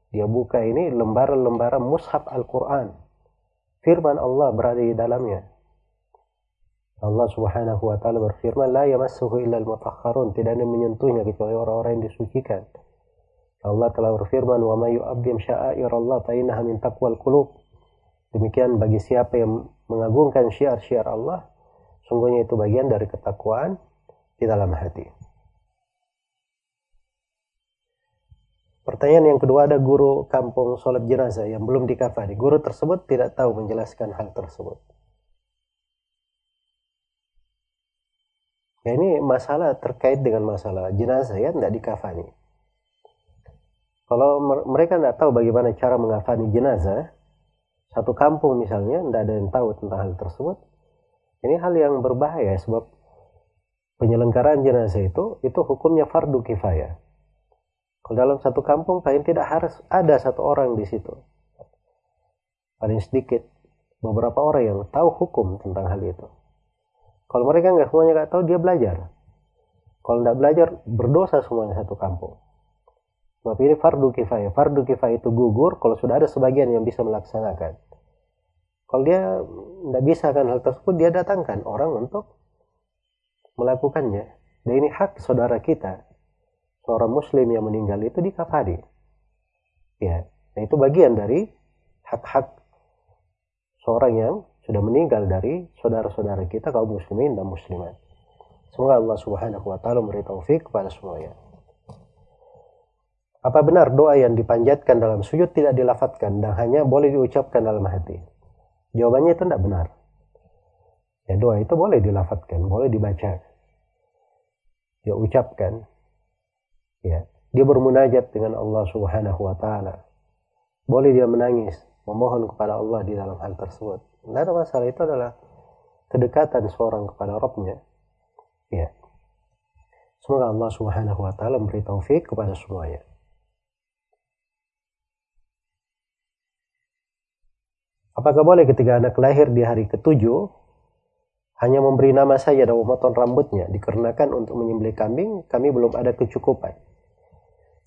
dia buka ini lembaran-lembaran mushaf Al-Quran. Firman Allah berada di dalamnya. Allah subhanahu wa ta'ala berfirman, La yamassuhu illal mutahharun. Tidak ada menyentuhnya kecuali orang-orang yang disucikan. Allah telah berfirman, Wa mayu abdim sya'air Allah ta'inaha min taqwal kulub. Demikian bagi siapa yang mengagungkan syiar-syiar Allah, sungguhnya itu bagian dari ketakwaan di dalam hati. Pertanyaan yang kedua ada guru kampung sholat jenazah yang belum dikafani. Guru tersebut tidak tahu menjelaskan hal tersebut. Ya ini masalah terkait dengan masalah jenazah ya tidak dikafani. Kalau mereka tidak tahu bagaimana cara mengafani jenazah, satu kampung misalnya tidak ada yang tahu tentang hal tersebut, ini hal yang berbahaya sebab penyelenggaraan jenazah itu itu hukumnya fardu kifayah kalau dalam satu kampung paling tidak harus ada satu orang di situ. Paling sedikit beberapa orang yang tahu hukum tentang hal itu. Kalau mereka nggak semuanya nggak tahu, dia belajar. Kalau tidak belajar, berdosa semuanya satu kampung. Sebab ini fardu kifayah. Fardu kifayah itu gugur kalau sudah ada sebagian yang bisa melaksanakan. Kalau dia tidak bisa kan hal tersebut, dia datangkan orang untuk melakukannya. Dan ini hak saudara kita seorang muslim yang meninggal itu dikafani. Ya, nah itu bagian dari hak-hak seorang yang sudah meninggal dari saudara-saudara kita kaum muslimin dan muslimat. Semoga Allah Subhanahu wa taala memberi taufik kepada semuanya. Apa benar doa yang dipanjatkan dalam sujud tidak dilafatkan dan hanya boleh diucapkan dalam hati? Jawabannya itu tidak benar. Ya doa itu boleh dilafatkan, boleh dibaca. Dia ucapkan, ya. Dia bermunajat dengan Allah Subhanahu wa taala. Boleh dia menangis memohon kepada Allah di dalam hal tersebut. Tidak ada masalah. Itu adalah kedekatan seorang kepada Rabbnya. Ya. Semoga Allah Subhanahu wa taala memberi taufik kepada semuanya. Apakah boleh ketika anak lahir di hari ketujuh hanya memberi nama saja dan memotong rambutnya dikarenakan untuk menyembelih kambing kami belum ada kecukupan.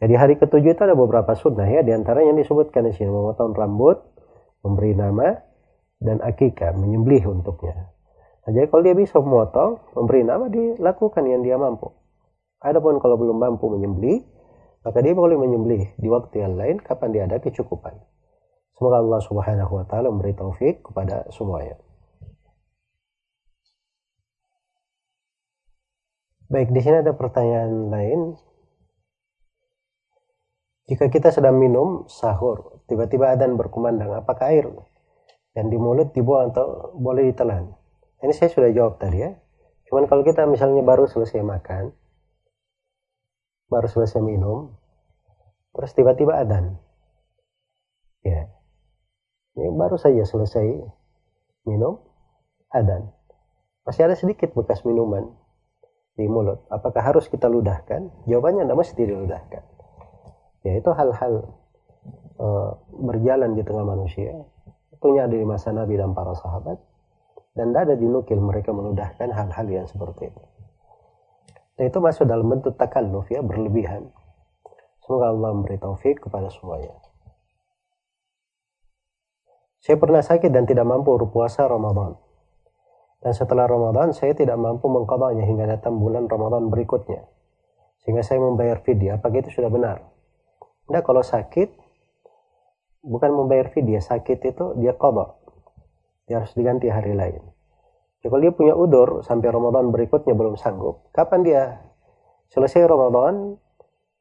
Jadi hari ketujuh itu ada beberapa sunnah ya, di antaranya yang disebutkan di sini memotong rambut, memberi nama, dan akikah, menyembelih untuknya. Nah, jadi kalau dia bisa memotong, memberi nama, dilakukan yang dia mampu. Adapun kalau belum mampu menyembelih, maka dia boleh menyembelih di waktu yang lain kapan dia ada kecukupan. Semoga Allah Subhanahu wa taala memberi taufik kepada semuanya. Baik, di sini ada pertanyaan lain jika kita sedang minum sahur, tiba-tiba adan berkumandang apakah air? Yang di mulut dibuang atau boleh ditelan. Ini saya sudah jawab tadi ya. Cuman kalau kita misalnya baru selesai makan baru selesai minum terus tiba-tiba adan. Ya. Ini baru saja selesai minum adan. Masih ada sedikit bekas minuman di mulut. Apakah harus kita ludahkan? Jawabannya tidak mesti diludahkan ya itu hal-hal uh, berjalan di tengah manusia. Tentunya ada di masa Nabi dan para sahabat. Dan tidak ada dinukil mereka menudahkan hal-hal yang seperti itu. Dan itu masuk dalam bentuk takalluf ya berlebihan. Semoga Allah memberi taufik kepada semuanya. Saya pernah sakit dan tidak mampu berpuasa Ramadan. Dan setelah Ramadan saya tidak mampu mengkodoknya hingga datang bulan Ramadan berikutnya. Sehingga saya membayar fidyah. Apakah itu sudah benar Nah kalau sakit bukan membayar fidyah, sakit itu dia kodok. Dia harus diganti hari lain. Jadi kalau dia punya udur sampai Ramadan berikutnya belum sanggup, kapan dia selesai Ramadan,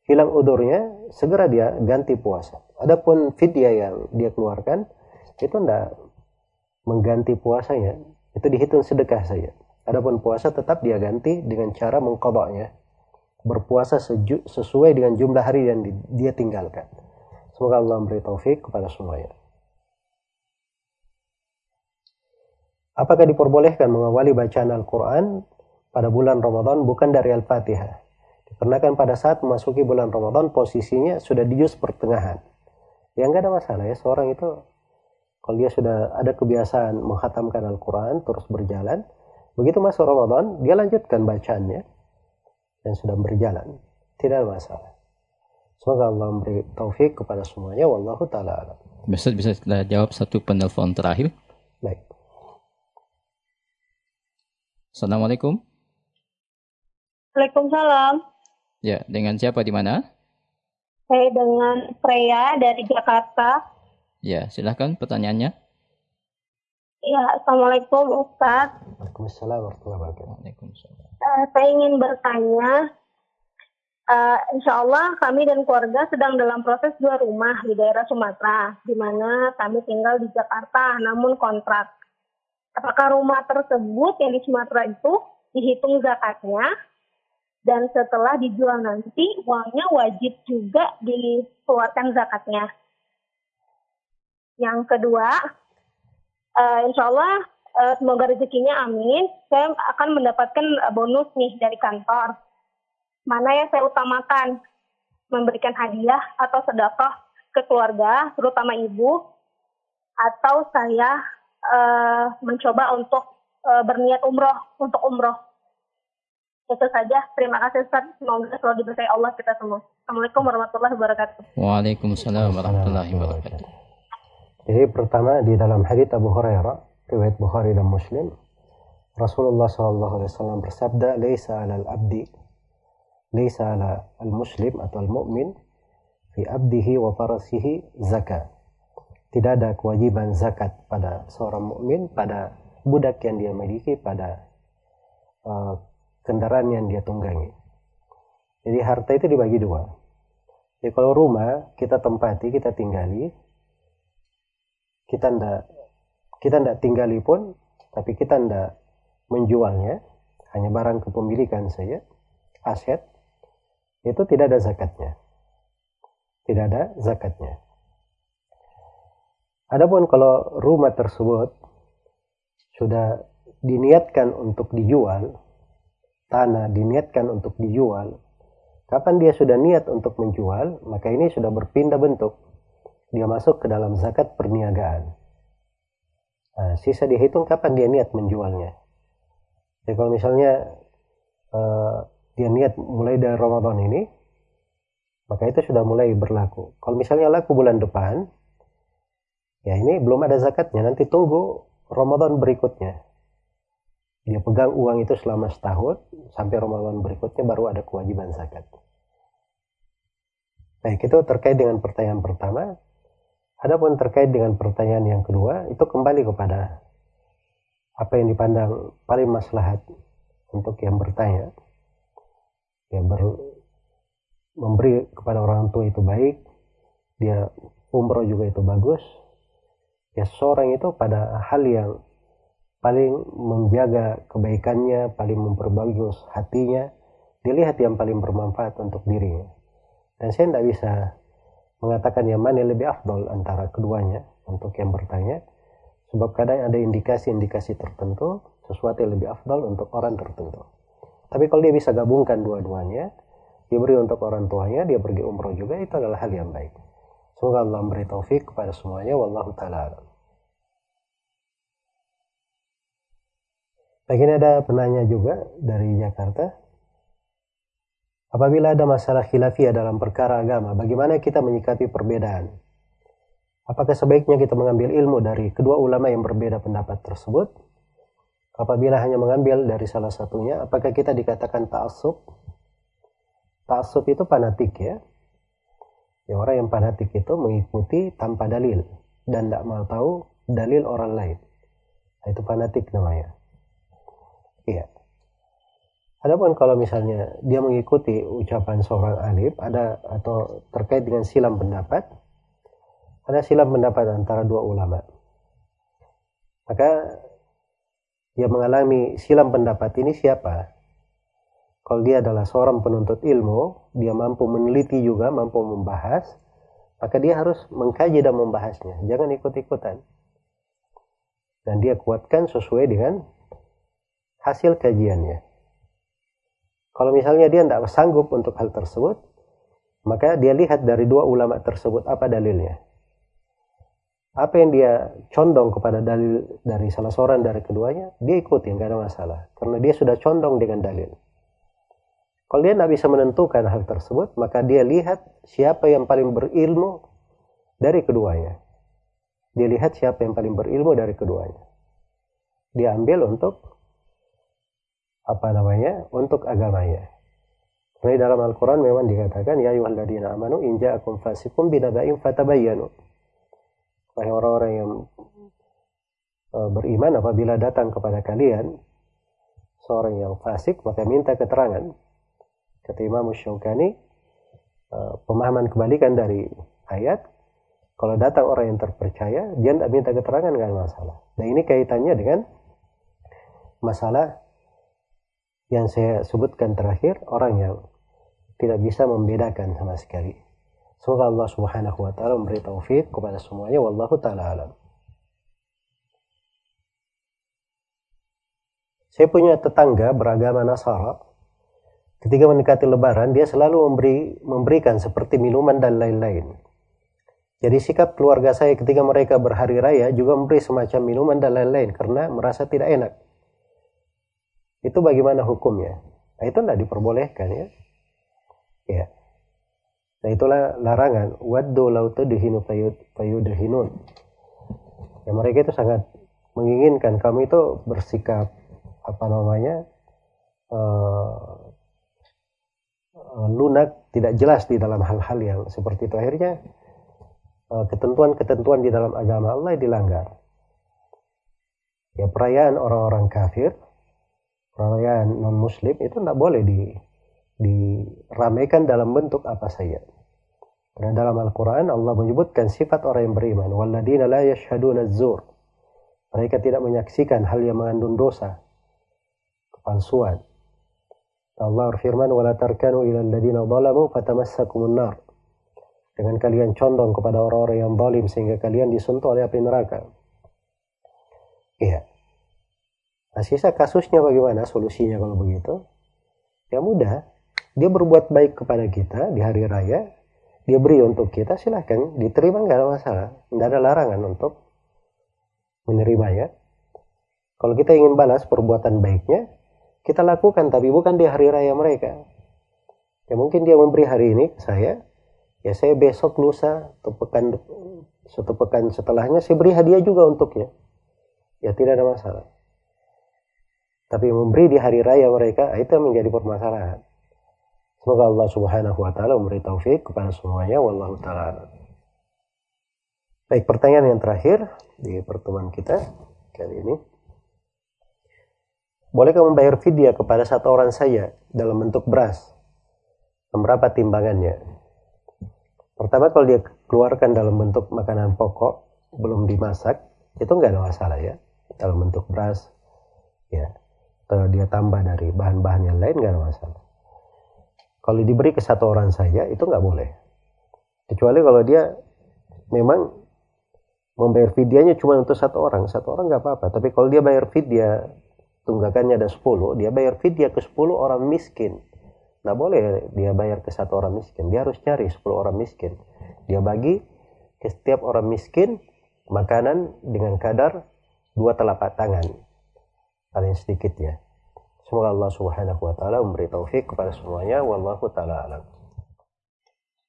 hilang udurnya, segera dia ganti puasa. Adapun fidyah yang dia keluarkan, itu tidak mengganti puasanya, itu dihitung sedekah saja. Adapun puasa tetap dia ganti dengan cara mengkodoknya berpuasa sesuai dengan jumlah hari yang dia tinggalkan. Semoga Allah memberi taufik kepada semuanya. Apakah diperbolehkan mengawali bacaan Al-Quran pada bulan Ramadan bukan dari Al-Fatihah? Dikarenakan pada saat memasuki bulan Ramadan posisinya sudah di pertengahan. Ya nggak ada masalah ya seorang itu kalau dia sudah ada kebiasaan menghatamkan Al-Quran terus berjalan, begitu masuk Ramadan dia lanjutkan bacaannya yang sudah berjalan. Tidak ada masalah. Semoga Allah memberi taufik kepada semuanya. Wallahu taala alam. Bisa bisa kita jawab satu penelpon terakhir? Baik. Assalamualaikum. Waalaikumsalam. Ya dengan siapa di mana? Saya dengan Freya dari Jakarta. Ya silahkan pertanyaannya. Ya, Assalamualaikum Ustaz. Waalaikumsalam warahmatullahi wabarakatuh. Waalaikumsalam. Uh, saya ingin bertanya, uh, insya Allah kami dan keluarga sedang dalam proses jual rumah di daerah Sumatera, di mana kami tinggal di Jakarta, namun kontrak. Apakah rumah tersebut yang di Sumatera itu dihitung zakatnya, dan setelah dijual nanti uangnya wajib juga dikeluarkan zakatnya. Yang kedua, uh, insya Allah uh, semoga rezekinya amin. Saya akan mendapatkan uh, bonus nih dari kantor. Mana yang saya utamakan? Memberikan hadiah atau sedekah ke keluarga, terutama ibu, atau saya uh, mencoba untuk uh, berniat umroh untuk umroh. Itu saja. Terima kasih Ustaz. Semoga selalu diberkahi Allah kita semua. Assalamualaikum warahmatullahi wabarakatuh. Waalaikumsalam warahmatullahi wabarakatuh. Jadi pertama di dalam hadits Abu Hurairah, riwayat Bukhari dan Muslim, Rasulullah SAW bersabda, "Laisa 'alal abdi, laisa 'ala al-muslim atau al-mu'min fi abdihi wa farasihi zakat." Tidak ada kewajiban zakat pada seorang mukmin pada budak yang dia miliki pada uh, kendaraan yang dia tunggangi. Jadi harta itu dibagi dua. Jadi kalau rumah kita tempati, kita tinggali, kita ndak kita ndak tinggali pun tapi kita ndak menjualnya hanya barang kepemilikan saja aset itu tidak ada zakatnya. Tidak ada zakatnya. Adapun kalau rumah tersebut sudah diniatkan untuk dijual tanah diniatkan untuk dijual kapan dia sudah niat untuk menjual maka ini sudah berpindah bentuk. Dia masuk ke dalam zakat perniagaan. Nah, sisa dihitung kapan dia niat menjualnya. Jadi kalau misalnya uh, dia niat mulai dari Ramadan ini, maka itu sudah mulai berlaku. Kalau misalnya laku bulan depan, ya ini belum ada zakatnya. Nanti tunggu Ramadan berikutnya. Dia pegang uang itu selama setahun, sampai Ramadan berikutnya baru ada kewajiban zakat. Baik, itu terkait dengan pertanyaan pertama. Adapun terkait dengan pertanyaan yang kedua, itu kembali kepada apa yang dipandang paling maslahat untuk yang bertanya. Ya ber, memberi kepada orang tua itu baik, dia umroh juga itu bagus ya seorang itu pada hal yang paling menjaga kebaikannya paling memperbagus hatinya dilihat yang paling bermanfaat untuk dirinya dan saya tidak bisa mengatakan yang mana lebih afdol antara keduanya untuk yang bertanya sebab kadang ada indikasi-indikasi tertentu sesuatu yang lebih afdol untuk orang tertentu tapi kalau dia bisa gabungkan dua-duanya dia beri untuk orang tuanya, dia pergi umroh juga, itu adalah hal yang baik. Semoga Allah memberi taufik kepada semuanya. Wallahu ta'ala ini ada penanya juga dari Jakarta. Apabila ada masalah khilafiyah dalam perkara agama, bagaimana kita menyikapi perbedaan? Apakah sebaiknya kita mengambil ilmu dari kedua ulama yang berbeda pendapat tersebut? Apabila hanya mengambil dari salah satunya, apakah kita dikatakan ta'asub? Ta'asub itu fanatik ya. ya. Orang yang fanatik itu mengikuti tanpa dalil dan tidak mau tahu dalil orang lain. Itu fanatik namanya. Adapun kalau misalnya dia mengikuti ucapan seorang alim ada atau terkait dengan silam pendapat, ada silam pendapat antara dua ulama. Maka dia mengalami silam pendapat ini siapa? Kalau dia adalah seorang penuntut ilmu, dia mampu meneliti juga, mampu membahas, maka dia harus mengkaji dan membahasnya. Jangan ikut-ikutan. Dan dia kuatkan sesuai dengan hasil kajiannya. Kalau misalnya dia tidak sanggup untuk hal tersebut, maka dia lihat dari dua ulama tersebut apa dalilnya. Apa yang dia condong kepada dalil dari salah seorang dari keduanya, dia ikuti, nggak ada masalah. Karena dia sudah condong dengan dalil. Kalau dia tidak bisa menentukan hal tersebut, maka dia lihat siapa yang paling berilmu dari keduanya. Dia lihat siapa yang paling berilmu dari keduanya. Dia ambil untuk apa namanya? Untuk agamanya. Karena dalam Al-Quran memang dikatakan, Ya ayuhalladzina amanu inja akum fasikum binaba'in fatabayyanu. Wahai orang-orang yang uh, beriman apabila datang kepada kalian seorang yang fasik maka minta keterangan kata Imam Syaukani uh, pemahaman kebalikan dari ayat kalau datang orang yang terpercaya dia tidak minta keterangan nggak masalah nah ini kaitannya dengan masalah yang saya sebutkan terakhir orang yang tidak bisa membedakan sama sekali semoga Allah subhanahu wa ta'ala memberi taufik kepada semuanya wallahu ta'ala alam saya punya tetangga beragama Nasara ketika mendekati lebaran dia selalu memberi memberikan seperti minuman dan lain-lain. Jadi sikap keluarga saya ketika mereka berhari raya juga memberi semacam minuman dan lain-lain karena merasa tidak enak. Itu bagaimana hukumnya? Nah, itu tidak diperbolehkan ya. Ya. Nah itulah larangan. Waddu lau tudhinu fayudhinun. Ya mereka itu sangat menginginkan kamu itu bersikap apa namanya uh, lunak, tidak jelas di dalam hal-hal yang seperti itu. Akhirnya eh, ketentuan-ketentuan di dalam agama Allah dilanggar. Ya perayaan orang-orang kafir, perayaan non-muslim itu tidak boleh di diramaikan dalam bentuk apa saja. Karena dalam Al-Quran Allah menyebutkan sifat orang yang beriman. Walladina la yashhaduna zur. Mereka tidak menyaksikan hal yang mengandung dosa, kepalsuan. Allah berfirman wala tarkanu ila alladziina zalamu fatamassakumun nar. Dengan kalian condong kepada orang-orang yang zalim sehingga kalian disentuh oleh api neraka. Iya. Nah, sisa kasusnya bagaimana solusinya kalau begitu? Ya mudah. Dia berbuat baik kepada kita di hari raya, dia beri untuk kita, silahkan diterima nggak ada masalah, nggak ada larangan untuk menerimanya. Kalau kita ingin balas perbuatan baiknya, kita lakukan tapi bukan di hari raya mereka ya mungkin dia memberi hari ini ke saya ya saya besok lusa atau pekan satu pekan setelahnya saya beri hadiah juga untuknya ya tidak ada masalah tapi memberi di hari raya mereka itu menjadi permasalahan semoga Allah subhanahu wa ta'ala memberi taufik kepada semuanya wallahu ta'ala baik pertanyaan yang terakhir di pertemuan kita kali ini Bolehkah membayar fidyah kepada satu orang saja dalam bentuk beras? Berapa timbangannya? Pertama kalau dia keluarkan dalam bentuk makanan pokok belum dimasak itu nggak ada masalah ya dalam bentuk beras ya atau dia tambah dari bahan-bahan yang lain nggak ada masalah. Kalau diberi ke satu orang saja itu nggak boleh. Kecuali kalau dia memang membayar fidyanya cuma untuk satu orang. Satu orang nggak apa-apa. Tapi kalau dia bayar fidya tunggakannya ada 10 dia bayar fidya ke 10 orang miskin. Nggak boleh dia bayar ke satu orang miskin. Dia harus cari 10 orang miskin. Dia bagi ke setiap orang miskin makanan dengan kadar dua telapak tangan. Paling sedikit ya. Semoga Allah Subhanahu wa taala memberi taufik kepada semuanya wallahu taala alam.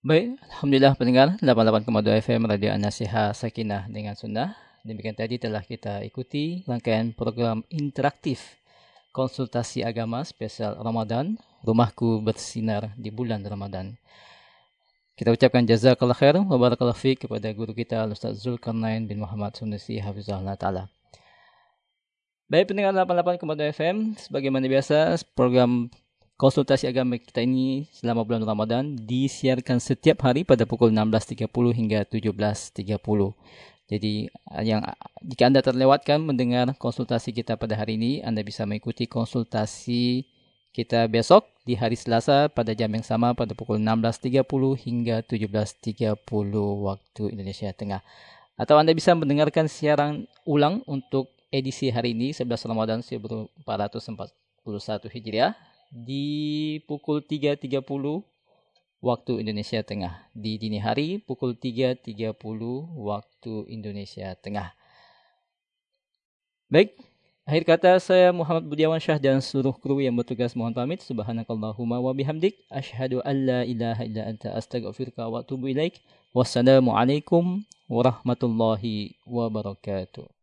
Baik, Alhamdulillah pendengar 88,2 FM Radio An-Nasiha Sakinah dengan Sunnah. Demikian tadi telah kita ikuti rangkaian program interaktif konsultasi agama spesial Ramadan, Rumahku Bersinar di bulan Ramadan. Kita ucapkan jazakallah khair wa barakallahu kepada guru kita Ustaz Zulkarnain bin Muhammad Sunusi hafizahullah taala. Baik pendengar 88,2 FM, sebagaimana biasa program konsultasi agama kita ini selama bulan Ramadan disiarkan setiap hari pada pukul 16.30 hingga 17.30. Jadi yang jika Anda terlewatkan mendengar konsultasi kita pada hari ini, Anda bisa mengikuti konsultasi kita besok di hari Selasa pada jam yang sama pada pukul 16.30 hingga 17.30 waktu Indonesia Tengah. Atau Anda bisa mendengarkan siaran ulang untuk edisi hari ini 11 Ramadan 1441 Hijriah di pukul 3.30 waktu Indonesia Tengah. Di dini hari pukul 3.30 waktu Indonesia Tengah. Baik, Akhir kata saya Muhammad Budiawan Syah dan seluruh kru yang bertugas mohon pamit. Subhanakallahumma wa bihamdik. Ashhadu an la ilaha illa anta astaghfiruka wa atubu ilaik. Wassalamualaikum warahmatullahi wabarakatuh.